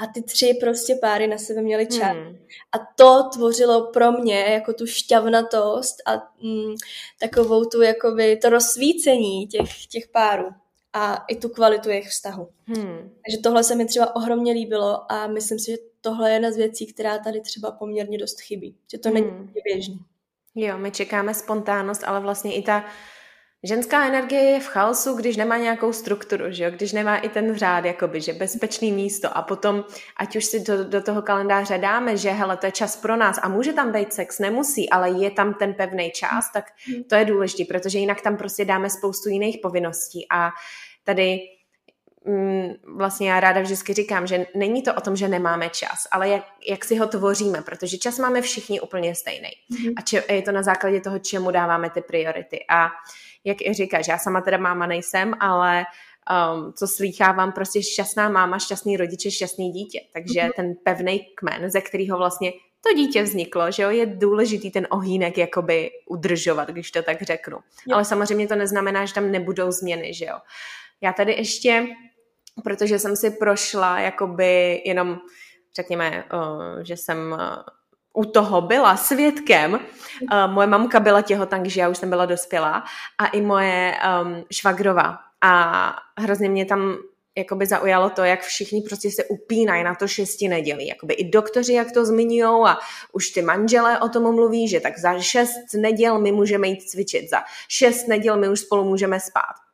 a ty tři prostě páry na sebe měly čas. Hmm. A to tvořilo pro mě jako tu šťavnatost a mm, takovou tu jakoby to rozsvícení těch, těch párů a i tu kvalitu jejich vztahu. Hmm. Takže tohle se mi třeba ohromně líbilo a myslím si, že tohle je jedna z věcí, která tady třeba poměrně dost chybí. Že to hmm. není běžný. Jo, my čekáme spontánnost, ale vlastně i ta Ženská energie je v chaosu, když nemá nějakou strukturu, že jo? když nemá i ten řád, jakoby, že bezpečný místo a potom, ať už si to, do toho kalendáře dáme, že hele, to je čas pro nás a může tam být sex, nemusí, ale je tam ten pevný čas, tak to je důležité, protože jinak tam prostě dáme spoustu jiných povinností a tady mm, vlastně já ráda vždycky říkám, že není to o tom, že nemáme čas, ale jak, jak si ho tvoříme, protože čas máme všichni úplně stejný. Mm-hmm. A če, je to na základě toho, čemu dáváme ty priority. A jak i říkáš, já sama teda máma nejsem, ale um, co slýchávám, prostě šťastná máma, šťastný rodiče, šťastný dítě. Takže mm-hmm. ten pevný kmen, ze kterého vlastně to dítě vzniklo, že jo, je důležitý ten ohýnek jakoby udržovat, když to tak řeknu. Jo. Ale samozřejmě to neznamená, že tam nebudou změny, že jo. Já tady ještě, protože jsem si prošla jakoby jenom, řekněme, uh, že jsem uh, u toho byla svědkem. Uh, moje mamka byla těhotná, když já už jsem byla dospělá a i moje um, švagrova. A hrozně mě tam jakoby zaujalo to, jak všichni prostě se upínají na to šesti nedělí. Jakoby i doktoři, jak to zmiňují a už ty manželé o tom mluví, že tak za šest neděl my můžeme jít cvičit, za šest neděl my už spolu můžeme spát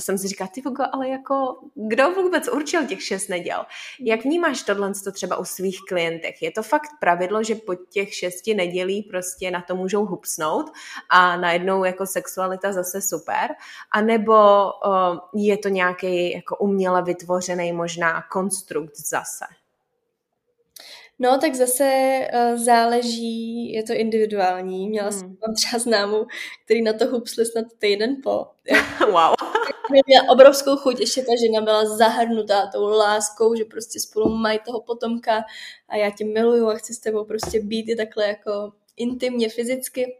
jsem si říkala, ty vogo, ale jako, kdo vůbec určil těch šest neděl? Jak vnímáš tohle to třeba u svých klientech? Je to fakt pravidlo, že po těch šesti nedělí prostě na to můžou hupsnout a najednou jako sexualita zase super? A nebo uh, je to nějaký jako uměle vytvořený možná konstrukt zase? No, tak zase uh, záleží, je to individuální. Měla hmm. jsem tam třeba známou, který na to hupsli snad týden po. wow. Měla obrovskou chuť, ještě ta žena byla zahrnutá tou láskou, že prostě spolu mají toho potomka a já tě miluju a chci s tebou prostě být i takhle jako intimně, fyzicky.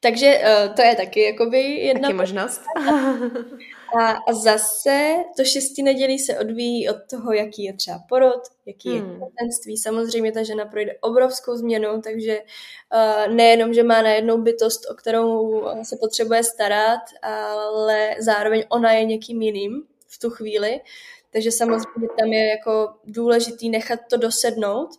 Takže uh, to je taky jakoby jedna... Taky možnost. A, a zase to šesti nedělí se odvíjí od toho, jaký je třeba porod, jaký hmm. je potenství. Samozřejmě ta žena projde obrovskou změnu, takže uh, nejenom, že má najednou bytost, o kterou se potřebuje starat, ale zároveň ona je někým jiným v tu chvíli. Takže samozřejmě tam je jako důležitý nechat to dosednout,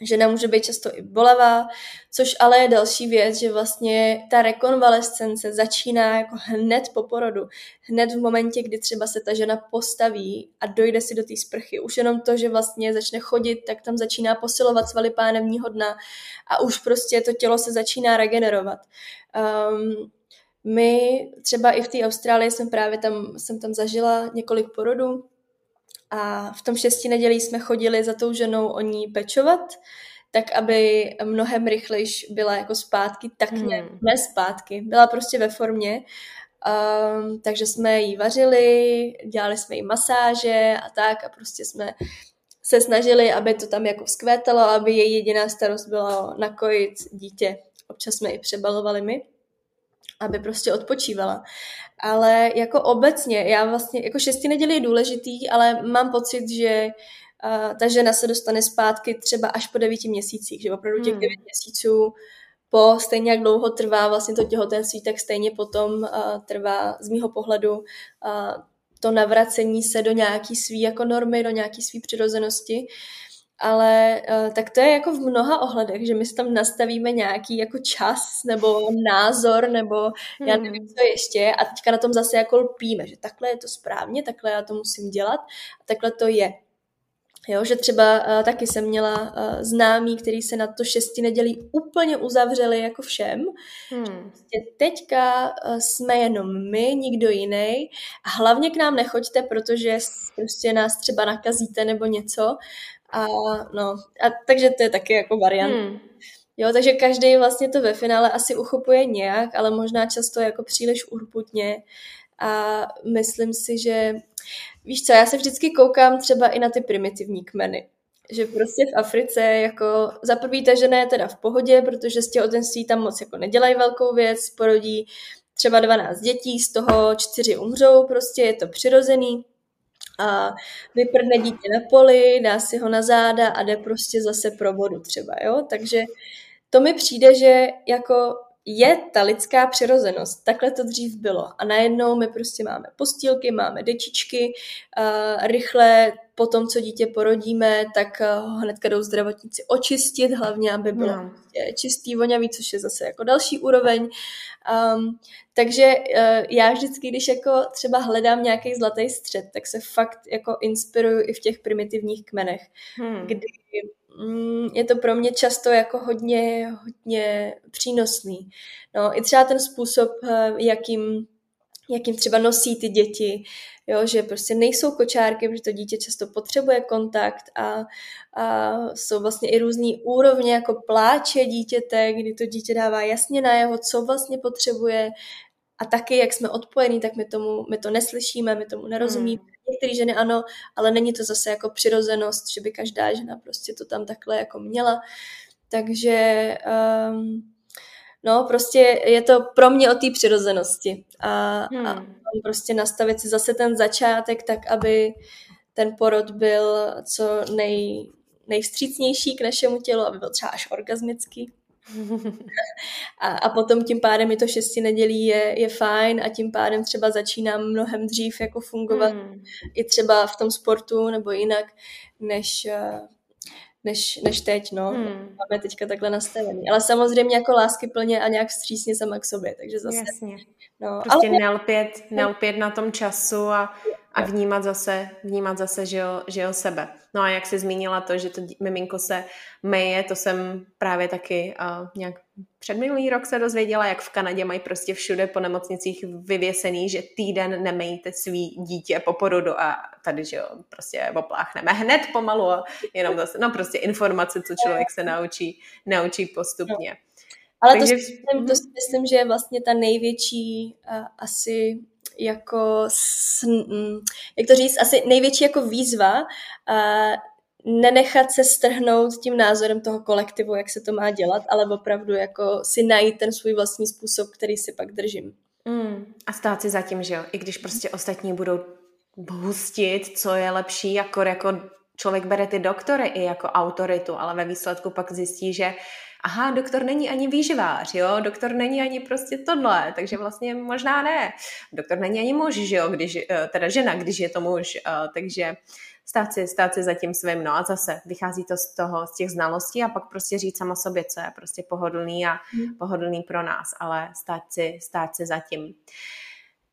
Žena může být často i bolavá, což ale je další věc, že vlastně ta rekonvalescence začíná jako hned po porodu. Hned v momentě, kdy třeba se ta žena postaví a dojde si do té sprchy. Už jenom to, že vlastně začne chodit, tak tam začíná posilovat svaly pánevního dna a už prostě to tělo se začíná regenerovat. Um, my třeba i v té Austrálii jsem právě tam, jsem tam zažila několik porodů, a v tom šesti nedělí jsme chodili za tou ženou o ní pečovat, tak aby mnohem rychlejš byla jako zpátky, tak hmm. ne, ne zpátky, byla prostě ve formě. Um, takže jsme jí vařili, dělali jsme jí masáže a tak a prostě jsme se snažili, aby to tam jako vzkvétalo, aby její jediná starost byla nakojit dítě. Občas jsme i přebalovali my aby prostě odpočívala. Ale jako obecně, já vlastně, jako šesti neděli je důležitý, ale mám pocit, že uh, ta žena se dostane zpátky třeba až po devíti měsících, že opravdu těch hmm. devět měsíců po stejně jak dlouho trvá vlastně to těhotenství, tak stejně potom uh, trvá z mýho pohledu uh, to navracení se do nějaký svý jako normy, do nějaký svý přirozenosti. Ale uh, tak to je jako v mnoha ohledech, že my si tam nastavíme nějaký jako čas nebo názor nebo hmm. já nevím, co ještě a teďka na tom zase jako lpíme, že takhle je to správně, takhle já to musím dělat a takhle to je. Jo, že třeba uh, taky jsem měla uh, známí, který se na to šesti nedělí úplně uzavřeli jako všem. Hmm. Prostě teďka uh, jsme jenom my, nikdo jiný. A hlavně k nám nechoďte, protože prostě nás třeba nakazíte nebo něco. A, no, a, takže to je taky jako variant. Hmm. Jo, takže každý vlastně to ve finále asi uchopuje nějak, ale možná často jako příliš urputně. A myslím si, že víš co, já se vždycky koukám třeba i na ty primitivní kmeny. Že prostě v Africe jako za prvý ta žena je teda v pohodě, protože z těhotenství tam moc jako nedělají velkou věc, porodí třeba 12 dětí, z toho čtyři umřou, prostě je to přirozený a vyprdne dítě na poli, dá si ho na záda a jde prostě zase pro vodu třeba, jo, takže to mi přijde, že jako je ta lidská přirozenost. Takhle to dřív bylo. A najednou my prostě máme postýlky, máme dečičky, uh, rychle po tom, co dítě porodíme, tak ho hnedka jdou zdravotníci očistit, hlavně, aby bylo no. čistý, vonavý, což je zase jako další úroveň. Um, takže uh, já vždycky, když jako třeba hledám nějaký zlatý střed, tak se fakt jako inspiruju i v těch primitivních kmenech, hmm. kdy mm, je to pro mě často jako hodně, hodně přínosný. No, i třeba ten způsob, eh, jakým, jakým třeba nosí ty děti, jo, že prostě nejsou kočárky, protože to dítě často potřebuje kontakt a, a jsou vlastně i různý úrovně jako pláče dítěte, kdy to dítě dává jasně na jeho, co vlastně potřebuje a taky, jak jsme odpojení, tak my, tomu, my to neslyšíme, my tomu nerozumíme. Hmm. Některé ženy ano, ale není to zase jako přirozenost, že by každá žena prostě to tam takhle jako měla. Takže um, no prostě je to pro mě o té přirozenosti a, hmm. a prostě nastavit si zase ten začátek tak, aby ten porod byl co nej, nejvstřícnější k našemu tělu, aby byl třeba až orgasmický. a, a potom tím pádem i to šesti nedělí je, je fajn a tím pádem třeba začínám mnohem dřív jako fungovat hmm. i třeba v tom sportu nebo jinak, než, eh, než, než teď, no. Hmm. Máme teďka takhle nastavený. Ale samozřejmě jako lásky plně a nějak vstřícně sama k sobě, takže zase... Jasně. No, prostě ale... nelpět, nelpět na tom času a, a vnímat zase, vnímat zase, že jo, že jo sebe. No a jak jsi zmínila to, že to miminko se meje, to jsem právě taky uh, nějak předminulý rok se dozvěděla, jak v Kanadě mají prostě všude po nemocnicích vyvěsený, že týden nemejte svý dítě po porodu a tady, že jo, prostě opláchneme hned pomalu a jenom zase, no prostě informace, co člověk se naučí, naučí postupně. No. Ale Takže... to, si myslím, to si myslím, že je vlastně ta největší uh, asi jako, mm, jak to říct, asi největší jako výzva nenechat se strhnout tím názorem toho kolektivu, jak se to má dělat, ale opravdu jako si najít ten svůj vlastní způsob, který si pak držím. Mm, a stát si zatím, že jo, i když prostě ostatní budou hustit, co je lepší, jako, jako člověk bere ty doktory i jako autoritu, ale ve výsledku pak zjistí, že aha, doktor není ani výživář, jo, doktor není ani prostě tohle, takže vlastně možná ne. Doktor není ani muž, že jo, když, eh, teda žena, když je to muž, eh, takže stát si, stát si za tím svým, no a zase vychází to z toho, z těch znalostí a pak prostě říct sama sobě, co je prostě pohodlný a hmm. pohodlný pro nás, ale stát si, stát si za tím.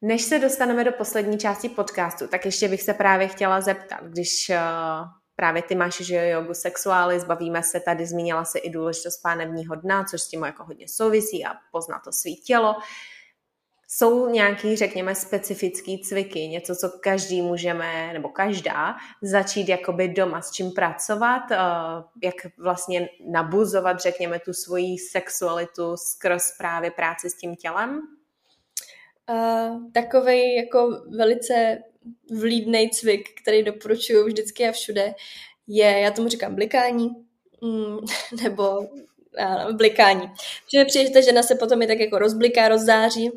Než se dostaneme do poslední části podcastu, tak ještě bych se právě chtěla zeptat, když uh, právě ty máš, že jogu sexuály, zbavíme se, tady zmínila se i důležitost pánevního dna, což s tím jako hodně souvisí a poznat to svý tělo. Jsou nějaký, řekněme, specifický cviky, něco, co každý můžeme, nebo každá, začít jakoby doma s čím pracovat, eh, jak vlastně nabuzovat, řekněme, tu svoji sexualitu skrz právě práci s tím tělem? Uh, takovej jako velice vlídný cvik, který doporučuju vždycky a všude, je, já tomu říkám blikání, mm, nebo ano, blikání. Protože přijde, že žena se potom i tak jako rozbliká, rozzáří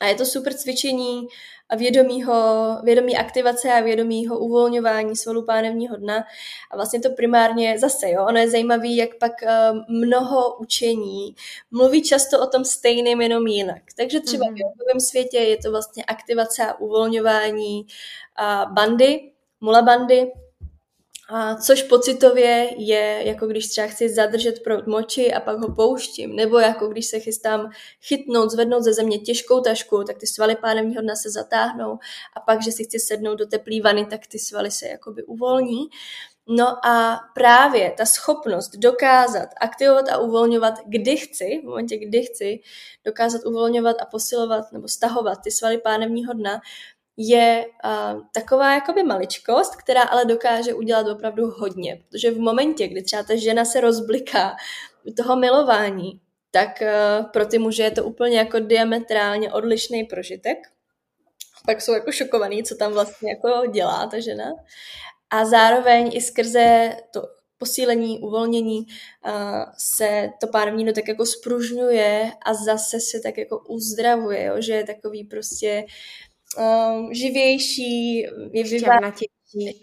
a je to super cvičení a vědomího, vědomí aktivace a vědomího uvolňování svalu pánevního dna. A vlastně to primárně zase, jo, ono je zajímavé, jak pak uh, mnoho učení mluví často o tom stejným, jenom jinak. Takže třeba mm-hmm. v jogovém světě je to vlastně aktivace a uvolňování uh, bandy, mula bandy, A což pocitově je, jako když třeba chci zadržet proud moči a pak ho pouštím, nebo jako když se chystám chytnout, zvednout ze země těžkou tašku, tak ty svaly pánevního dna se zatáhnou a pak, že si chci sednout do teplý vany, tak ty svaly se jakoby uvolní. No a právě ta schopnost dokázat aktivovat a uvolňovat, kdy chci, v momentě, kdy chci, dokázat uvolňovat a posilovat nebo stahovat ty svaly pánevního dna, je uh, taková jakoby maličkost, která ale dokáže udělat opravdu hodně. Protože v momentě, kdy třeba ta žena se rozbliká toho milování, tak uh, pro ty muže je to úplně jako diametrálně odlišný prožitek. Pak jsou jako šokovaný, co tam vlastně jako dělá ta žena. A zároveň i skrze to posílení, uvolnění uh, se to pánevní tak jako spružňuje a zase se tak jako uzdravuje, jo? že je takový prostě um, živější, je vyváženější.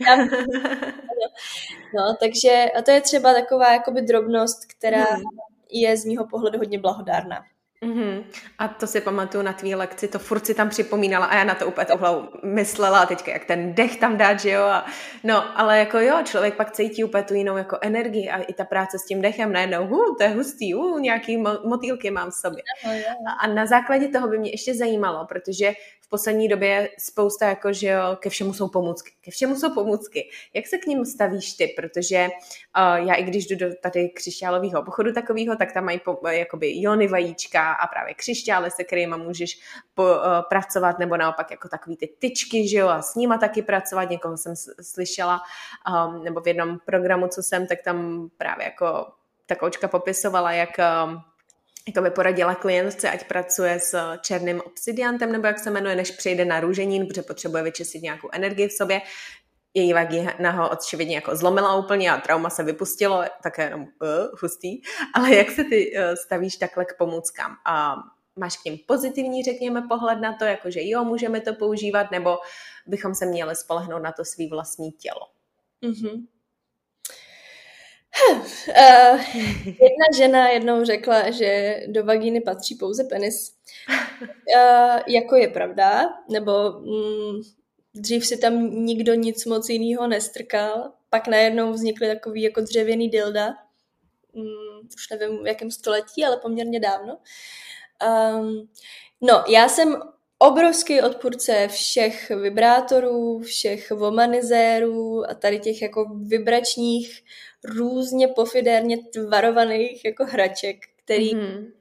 no, takže a to je třeba taková jakoby drobnost, která hmm. je z mýho pohledu hodně blahodárná. Mm-hmm. A to si pamatuju na tvý lekci, to furt si tam připomínala a já na to úplně tou myslela a teďka jak ten dech tam dát, že jo. A, no, ale jako jo, člověk pak cítí úplně tu jinou jako energii a i ta práce s tím dechem najednou, hu, to je hustý, hu, nějaký motýlky mám v sobě. A, a na základě toho by mě ještě zajímalo, protože poslední době je spousta jako, že jo, ke všemu jsou pomůcky. Ke všemu jsou pomůcky. Jak se k ním stavíš ty? Protože uh, já i když jdu do tady křišťálového obchodu takového, tak tam mají po, jakoby iony vajíčka a právě křišťály, se kterými můžeš po, uh, pracovat, nebo naopak jako takový ty tyčky, že jo, a s nima taky pracovat. Někoho jsem slyšela, um, nebo v jednom programu, co jsem, tak tam právě jako ta koučka popisovala, jak um, jako by poradila klientce, ať pracuje s černým obsidiantem, nebo jak se jmenuje, než přejde na růženín, protože potřebuje vyčistit nějakou energii v sobě. Její vagina ho očividně jako zlomila úplně a trauma se vypustilo, také jenom uh, hustý. Ale jak se ty uh, stavíš takhle k pomůckám? Uh, máš k ním pozitivní, řekněme, pohled na to, jako že jo, můžeme to používat, nebo bychom se měli spolehnout na to svý vlastní tělo? Mm-hmm. Uh, jedna žena jednou řekla, že do vagíny patří pouze penis. Uh, jako je pravda, nebo mm, dřív si tam nikdo nic moc jiného nestrkal, pak najednou vznikly takový jako dřevěný dilda, mm, už nevím v jakém století, ale poměrně dávno. Um, no, já jsem obrovský odpůrce všech vibrátorů, všech vomanizérů a tady těch jako vibračních různě pofidérně tvarovaných jako hraček, který mm-hmm.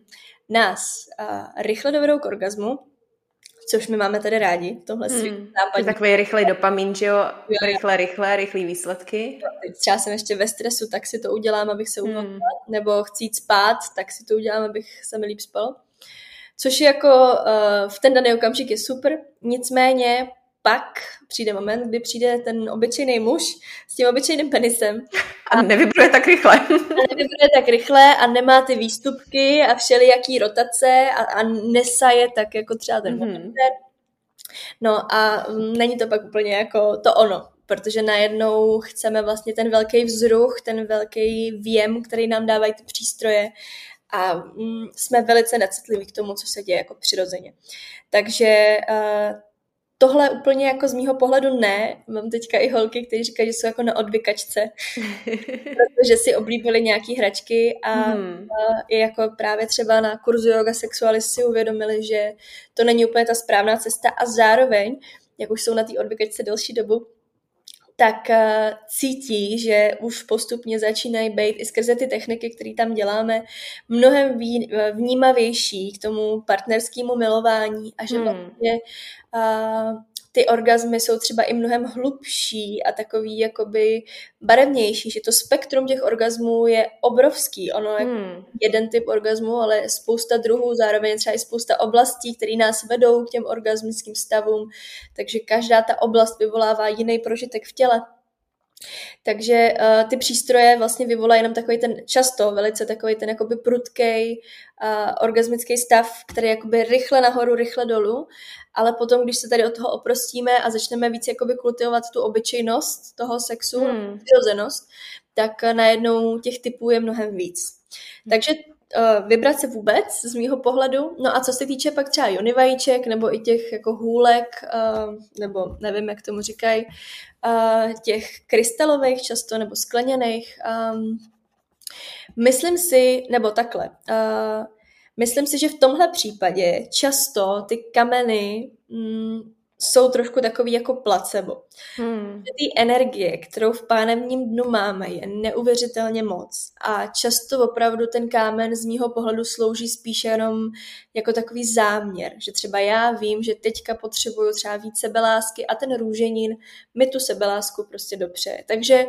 nás a, rychle dovedou k orgazmu, což my máme tady rádi tomhle hmm. Je takový rychlej dopamin, že jo? Rychle, rychle, rychlé výsledky. Třeba jsem ještě ve stresu, tak si to udělám, abych se uvolnila. Hmm. Nebo chci jít spát, tak si to udělám, abych se mi líp spal. Což je jako uh, v ten daný okamžik je super, nicméně pak přijde moment, kdy přijde ten obyčejný muž s tím obyčejným penisem. A, a nevybruje tak rychle. A nevybruje tak rychle a nemá ty výstupky a všelijaký rotace a, a nesaje tak jako třeba ten mm-hmm. No a není to pak úplně jako to ono, protože najednou chceme vlastně ten velký vzruch, ten velký věm, který nám dávají ty přístroje a mm, jsme velice necitliví k tomu, co se děje jako přirozeně. Takže uh, tohle úplně jako z mýho pohledu ne. Mám teďka i holky, kteří říkají, že jsou jako na odvykačce, protože si oblíbili nějaký hračky a, hmm. je jako právě třeba na kurzu yoga sexualist si uvědomili, že to není úplně ta správná cesta a zároveň, jak už jsou na té odvykačce delší dobu, tak uh, cítí, že už postupně začínají být i skrze ty techniky, které tam děláme, mnohem ví, vnímavější k tomu partnerskému milování a že hmm. vlastně uh, ty orgazmy jsou třeba i mnohem hlubší a takový jakoby barevnější, že to spektrum těch orgazmů je obrovský. Ono je hmm. jeden typ orgazmu, ale spousta druhů, zároveň třeba i spousta oblastí, které nás vedou k těm orgasmickým stavům, takže každá ta oblast vyvolává jiný prožitek v těle. Takže uh, ty přístroje vlastně vyvolají jenom takový ten, často velice takový ten jakoby prudkej uh, orgasmický stav, který je jakoby rychle nahoru, rychle dolů, ale potom, když se tady od toho oprostíme a začneme víc jakoby kultivovat tu obyčejnost toho sexu, hmm. přirozenost, tak najednou těch typů je mnohem víc. Hmm. Takže uh, vibrace vůbec z mýho pohledu. No a co se týče pak třeba jony vajíček nebo i těch jako hůlek, uh, nebo nevím, jak tomu říkají, uh, těch krystalových často nebo skleněných, um, myslím si, nebo takhle, uh, myslím si, že v tomhle případě často ty kameny mm, jsou trošku takový jako placebo. Hmm. Ty energie, kterou v pánevním dnu máme, je neuvěřitelně moc. A často opravdu ten kámen z mýho pohledu slouží spíše jenom jako takový záměr. Že třeba já vím, že teďka potřebuju třeba víc sebelásky a ten růženin mi tu sebelásku prostě dopřeje. Takže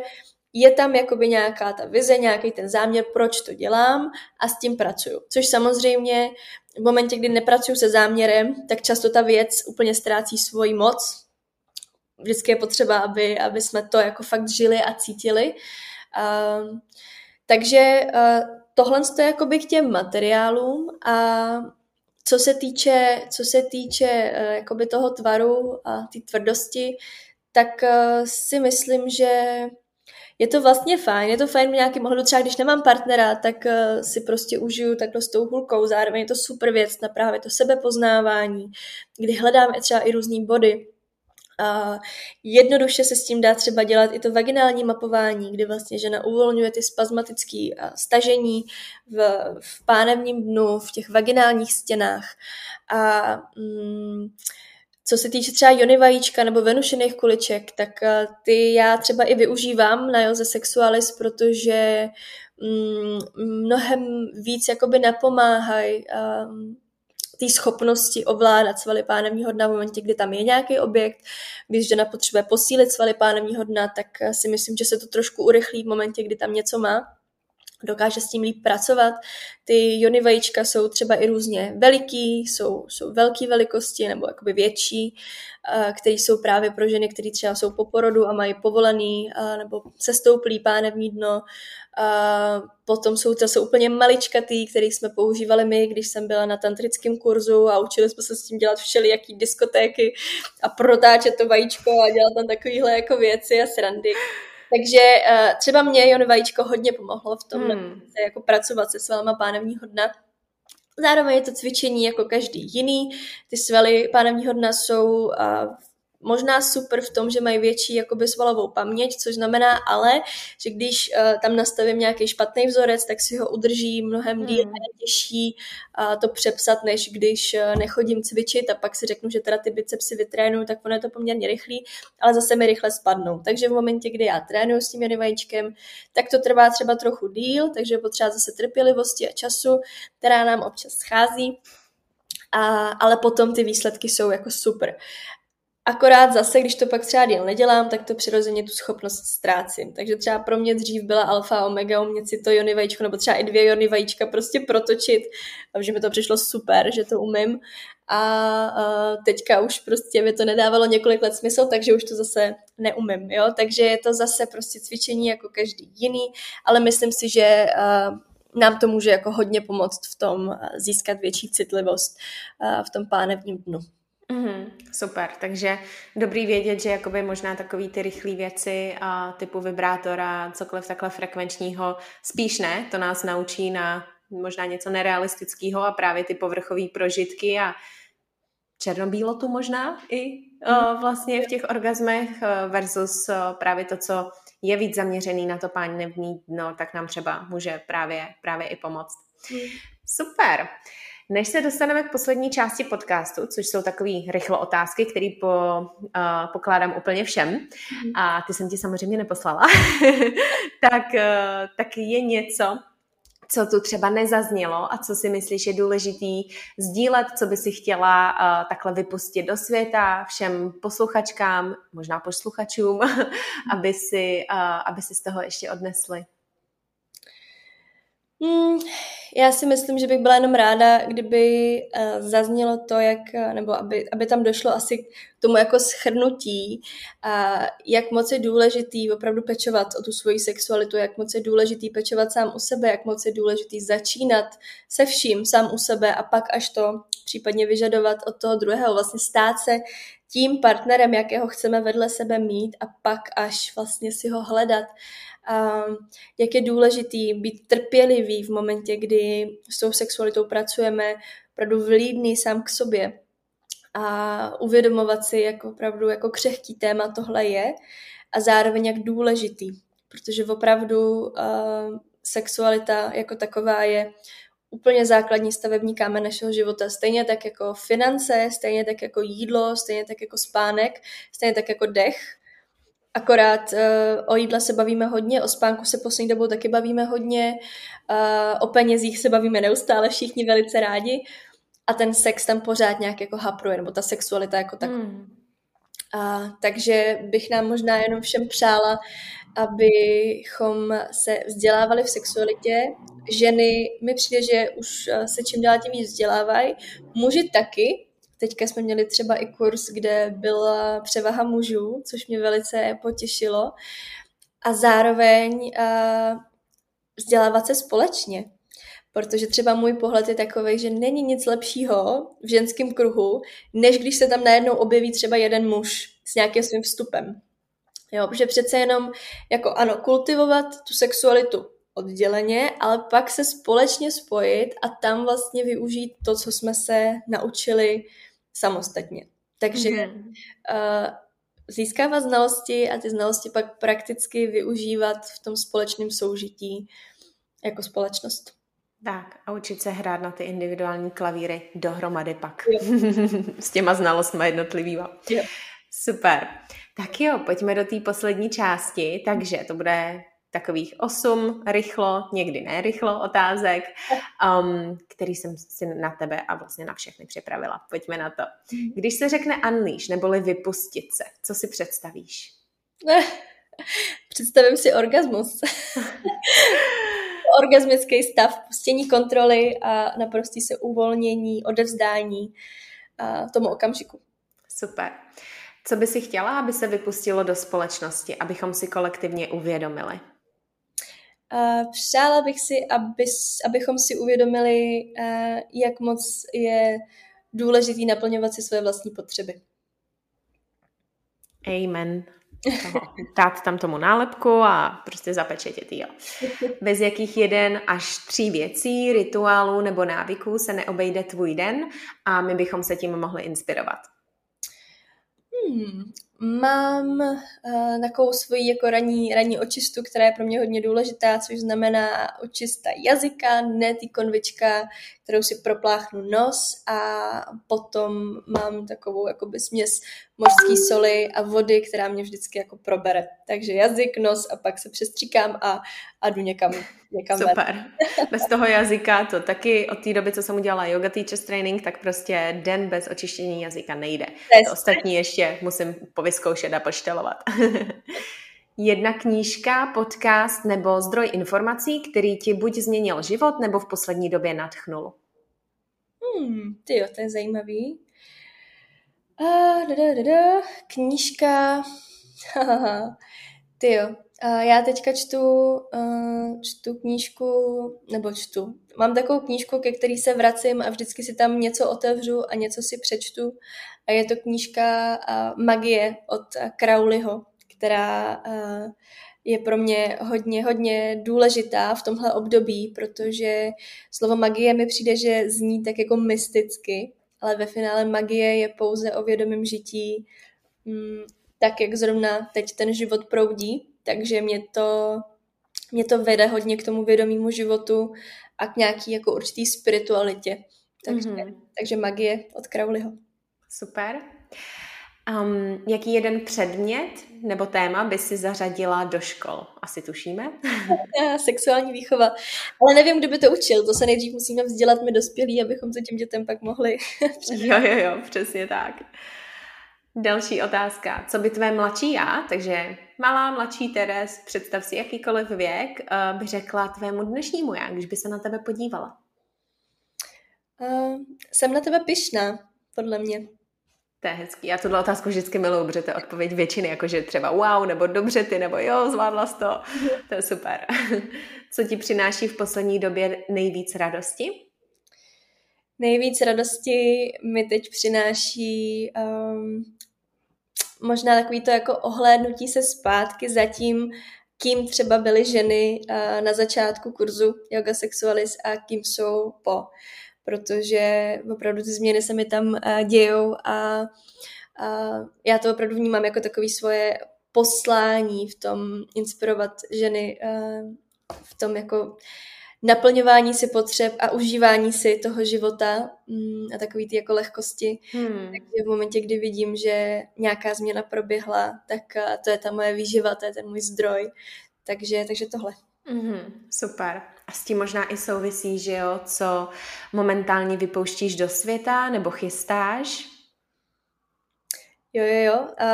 je tam jakoby nějaká ta vize, nějaký ten záměr, proč to dělám a s tím pracuju. Což samozřejmě v momentě, kdy nepracuju se záměrem, tak často ta věc úplně ztrácí svoji moc. Vždycky je potřeba, aby, aby jsme to jako fakt žili a cítili. Uh, takže uh, tohle je jakoby k těm materiálům a co se týče, co se týče uh, jakoby toho tvaru a té tvrdosti, tak uh, si myslím, že je to vlastně fajn, je to fajn v nějakém ohledu, třeba když nemám partnera, tak uh, si prostě užiju takhle s tou hulkou, zároveň je to super věc na právě to sebepoznávání, kdy hledáme třeba i různý body, a jednoduše se s tím dá třeba dělat i to vaginální mapování, kdy vlastně žena uvolňuje ty spazmatické stažení v, v pánevním dnu, v těch vaginálních stěnách. A mm, co se týče třeba jony vajíčka nebo venušených kuliček, tak eh, ty já třeba i využívám na Joze Sexualis, protože mm, mnohem víc jakoby napomáhají um, té schopnosti ovládat svaly pánevního dna v momentě, kdy tam je nějaký objekt. Když žena potřebuje posílit svaly pánevního dna, tak eh, si myslím, že se to trošku urychlí v momentě, kdy tam něco má dokáže s tím líp pracovat. Ty jony vajíčka jsou třeba i různě veliký, jsou, jsou velké velikosti nebo jakoby větší, které jsou právě pro ženy, které třeba jsou po porodu a mají povolený nebo sestouplý pánevní dno. A potom jsou to jsou úplně maličkatý, který jsme používali my, když jsem byla na tantrickém kurzu a učili jsme se s tím dělat všelijaký diskotéky a protáčet to vajíčko a dělat tam takovéhle jako věci a srandy. Takže uh, třeba mě Jon Vajíčko hodně pomohlo v tom, hmm. jako pracovat se svalama pánevního dna. Zároveň je to cvičení jako každý jiný. Ty svaly pánevního dna jsou uh, možná super v tom, že mají větší jakoby svalovou paměť, což znamená ale, že když uh, tam nastavím nějaký špatný vzorec, tak si ho udrží mnohem hmm. díl a těžší uh, to přepsat, než když uh, nechodím cvičit a pak si řeknu, že teda ty bicepsy vytrénuju, tak ono je to poměrně rychlý, ale zase mi rychle spadnou. Takže v momentě, kdy já trénuju s tím vajíčkem, tak to trvá třeba trochu díl, takže potřeba zase trpělivosti a času, která nám občas schází. A, ale potom ty výsledky jsou jako super. Akorát zase, když to pak třeba díl nedělám, tak to přirozeně tu schopnost ztrácím. Takže třeba pro mě dřív byla alfa omega umět si to jony vajíčko, nebo třeba i dvě jony vajíčka prostě protočit, že mi to přišlo super, že to umím. A teďka už prostě mi to nedávalo několik let smysl, takže už to zase neumím, jo. Takže je to zase prostě cvičení jako každý jiný, ale myslím si, že nám to může jako hodně pomoct v tom získat větší citlivost v tom pánevním dnu. Mm, super, takže dobrý vědět, že jakoby možná takový ty rychlé věci a typu vibrátora, cokoliv takhle frekvenčního, spíš ne, to nás naučí na možná něco nerealistického a právě ty povrchové prožitky a černobílotu možná i mm. uh, vlastně v těch orgasmech uh, versus uh, právě to, co je víc zaměřený na to pánevní dno, tak nám třeba může právě, právě i pomoct. Mm. Super. Než se dostaneme k poslední části podcastu, což jsou takové rychlo otázky, které po, uh, pokládám úplně všem, mm. a ty jsem ti samozřejmě neposlala, tak, uh, tak je něco, co tu třeba nezaznělo a co si myslíš je důležitý sdílet, co by si chtěla uh, takhle vypustit do světa všem posluchačkám, možná posluchačům, aby, si, uh, aby si z toho ještě odnesli. Hmm, já si myslím, že bych byla jenom ráda, kdyby uh, zaznělo to, jak, nebo aby, aby tam došlo asi tomu jako schrnutí, a jak moc je důležitý opravdu pečovat o tu svoji sexualitu, jak moc je důležitý pečovat sám u sebe, jak moc je důležitý začínat se vším sám u sebe a pak až to případně vyžadovat od toho druhého, vlastně stát se tím partnerem, jakého chceme vedle sebe mít a pak až vlastně si ho hledat. A jak je důležitý být trpělivý v momentě, kdy s tou sexualitou pracujeme, opravdu vlídný sám k sobě a uvědomovat si, jak opravdu jako křehký téma tohle je a zároveň jak důležitý, protože opravdu uh, sexualita jako taková je úplně základní stavební kámen našeho života. Stejně tak jako finance, stejně tak jako jídlo, stejně tak jako spánek, stejně tak jako dech. Akorát uh, o jídle se bavíme hodně, o spánku se poslední dobou taky bavíme hodně, uh, o penězích se bavíme neustále všichni velice rádi a ten sex tam pořád nějak jako hapruje, nebo ta sexualita jako tak. Hmm. A, takže bych nám možná jenom všem přála, abychom se vzdělávali v sexualitě. Ženy, mi přijde, že už eh, se čím dál tím víc vzdělávají. Muži taky. Teďka jsme měli třeba i kurz, kde byla převaha mužů, což mě velice potěšilo. A zároveň uh, vzdělávat se společně. Protože třeba můj pohled je takový, že není nic lepšího v ženském kruhu, než když se tam najednou objeví třeba jeden muž s nějakým svým vstupem. Jo, protože přece jenom jako ano, kultivovat tu sexualitu odděleně, ale pak se společně spojit a tam vlastně využít to, co jsme se naučili samostatně. Takže mm-hmm. uh, získávat znalosti a ty znalosti pak prakticky využívat v tom společném soužití jako společnost. Tak a učit se hrát na ty individuální klavíry dohromady pak. S těma znalostmi jednotlivýma. Jo. Super. Tak jo, pojďme do té poslední části. Takže to bude takových osm rychlo, někdy ne rychlo otázek, um, který jsem si na tebe a vlastně na všechny připravila. Pojďme na to. Mhm. Když se řekne unleash, neboli vypustit se, co si představíš? Představím si orgasmus. Orgasmický stav, pustění kontroly a naprostý se uvolnění, odevzdání a tomu okamžiku. Super. Co by si chtěla, aby se vypustilo do společnosti, abychom si kolektivně uvědomili? Přála bych si, aby, abychom si uvědomili, jak moc je důležitý naplňovat si své vlastní potřeby. Amen. Dát tam tomu nálepku a prostě zapečetit jo. Bez jakých jeden až tří věcí, rituálů nebo návyků se neobejde tvůj den a my bychom se tím mohli inspirovat. Hmm, mám uh, takovou svoji jako ranní, ranní očistu, která je pro mě hodně důležitá, což znamená očista jazyka, ne ty konvička, kterou si propláchnu nos a potom mám takovou jakoby směs mořský soli a vody, která mě vždycky jako probere. Takže jazyk, nos a pak se přestříkám a, a jdu někam, někam Super. Bez toho jazyka to taky od té doby, co jsem udělala yoga teachers training, tak prostě den bez očištění jazyka nejde. To ostatní ještě musím povyzkoušet a poštelovat. Jedna knížka, podcast nebo zdroj informací, který ti buď změnil život, nebo v poslední době nadchnul? Hmm, ty jo, to je zajímavý. Uh, da, da, da, da. Knížka. ty jo. Já teďka čtu, uh, čtu knížku, nebo čtu. Mám takovou knížku, ke který se vracím a vždycky si tam něco otevřu a něco si přečtu. A je to knížka uh, Magie od Crowleyho která eh, je pro mě hodně, hodně důležitá v tomhle období, protože slovo magie mi přijde, že zní tak jako mysticky, ale ve finále magie je pouze o vědomém žití, mm, tak jak zrovna teď ten život proudí, takže mě to, mě to vede hodně k tomu vědomému životu a k nějaký jako určitý spiritualitě. Takže, mm-hmm. takže magie od Crowleyho. Super. Um, jaký jeden předmět nebo téma by si zařadila do škol? Asi tušíme. Sexuální výchova. Ale nevím, kdo by to učil. To se nejdřív musíme vzdělat my dospělí, abychom to těm dětem pak mohli Jo, jo, jo, přesně tak. Další otázka. Co by tvé mladší já, takže malá, mladší Teres, představ si jakýkoliv věk, uh, by řekla tvému dnešnímu já, když by se na tebe podívala? Uh, jsem na tebe pyšná, podle mě. To je hezký. Já tuhle otázku vždycky miluju, protože to je odpověď většiny, jakože třeba wow, nebo dobře ty, nebo jo, zvládla jsi to. To je super. Co ti přináší v poslední době nejvíc radosti? Nejvíc radosti mi teď přináší um, možná takový to jako ohlédnutí se zpátky za tím, kým třeba byly ženy uh, na začátku kurzu Yoga Sexualis a kým jsou po. Protože opravdu ty změny se mi tam uh, dějou a, a já to opravdu vnímám jako takový svoje poslání v tom inspirovat ženy uh, v tom jako naplňování si potřeb a užívání si toho života mm, a takový ty jako lehkosti. Hmm. Takže v momentě, kdy vidím, že nějaká změna proběhla, tak eh, to je ta moje výživa, to je ten můj zdroj. Takže, takže tohle. Mm-hmm, super. A s tím možná i souvisí, že jo, co momentálně vypouštíš do světa nebo chystáš? Jo, jo, jo. A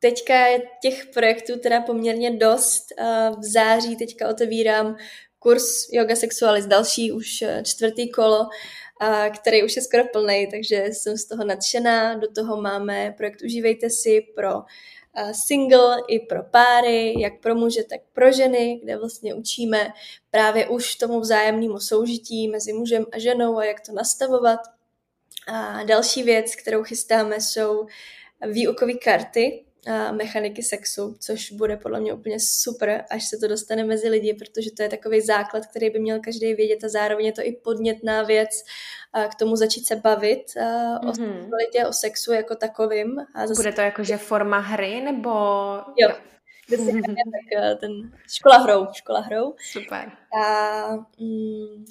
teďka je těch projektů teda poměrně dost. A v září teďka otevírám kurz Yoga Sexualis, další už eh, čtvrtý kolo, a který už je skoro plný, takže jsem z toho nadšená. Do toho máme projekt Užívejte si pro single i pro páry, jak pro muže, tak pro ženy, kde vlastně učíme právě už tomu vzájemnému soužití mezi mužem a ženou a jak to nastavovat. A další věc, kterou chystáme, jsou výukové karty, mechaniky sexu, což bude podle mě úplně super, až se to dostane mezi lidi, protože to je takový základ, který by měl každý vědět a zároveň je to i podnětná věc k tomu začít se bavit mm-hmm. o mhm. sexualitě, o sexu jako takovým. A zase... Bude to jakože forma hry, nebo... Jo, kde hraje, tak ten škola hrou, škola hrou. Super. A mm,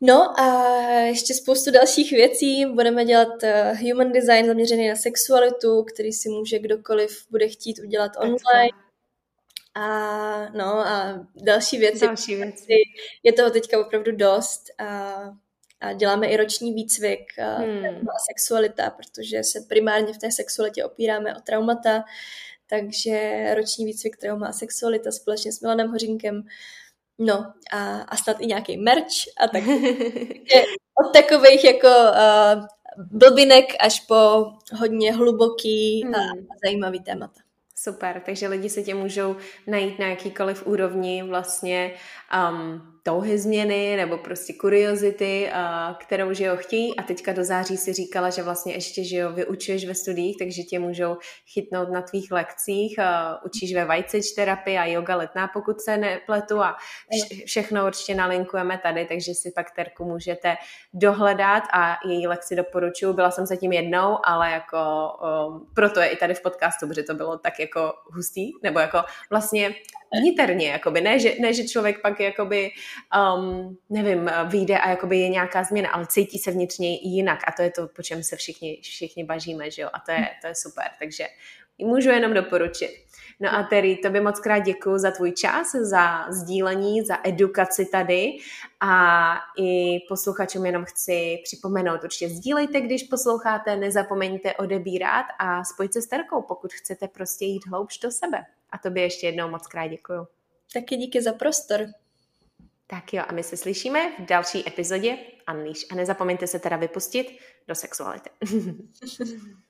No a ještě spoustu dalších věcí. Budeme dělat eh, human design zaměřený na sexualitu, který si může kdokoliv bude chtít udělat online. A no a další věci. Další věci. Je toho teďka opravdu dost. A, a děláme i roční výcvik a, hmm. a sexualita, protože se primárně v té sexualitě opíráme o traumata. Takže roční výcvik trauma a sexualita společně s Milanem Hořínkem No a, a snad i nějaký merch a tak. Od takových jako uh, blbinek až po hodně hluboký hmm. a zajímavý témata. Super, takže lidi se tě můžou najít na jakýkoliv úrovni vlastně um, touhy změny nebo prostě kuriozity, kterou, že jo, chtějí. A teďka do září si říkala, že vlastně ještě, že jo, vyučuješ ve studiích, takže tě můžou chytnout na tvých lekcích, učíš ve vajceč terapii a yoga letná, pokud se nepletu. A všechno určitě nalinkujeme tady, takže si pak Terku můžete dohledat a její lekci doporučuju. Byla jsem zatím jednou, ale jako proto je i tady v podcastu, protože to bylo tak jako hustý, nebo jako vlastně vniterně, jakoby, ne, že, ne, že člověk pak jakoby, um, nevím, vyjde a jakoby je nějaká změna, ale cítí se vnitřně jinak a to je to, po čem se všichni, všichni bažíme, že jo, a to je, to je super, takže můžu jenom doporučit. No a Terry, tobě moc krát děkuji za tvůj čas, za sdílení, za edukaci tady a i posluchačům jenom chci připomenout, určitě sdílejte, když posloucháte, nezapomeňte odebírat a spojit se s Terkou, pokud chcete prostě jít hloubš do sebe. A tobě ještě jednou moc krát děkuju. Taky díky za prostor. Tak jo, a my se slyšíme v další epizodě Unleash. A nezapomeňte se teda vypustit do sexuality.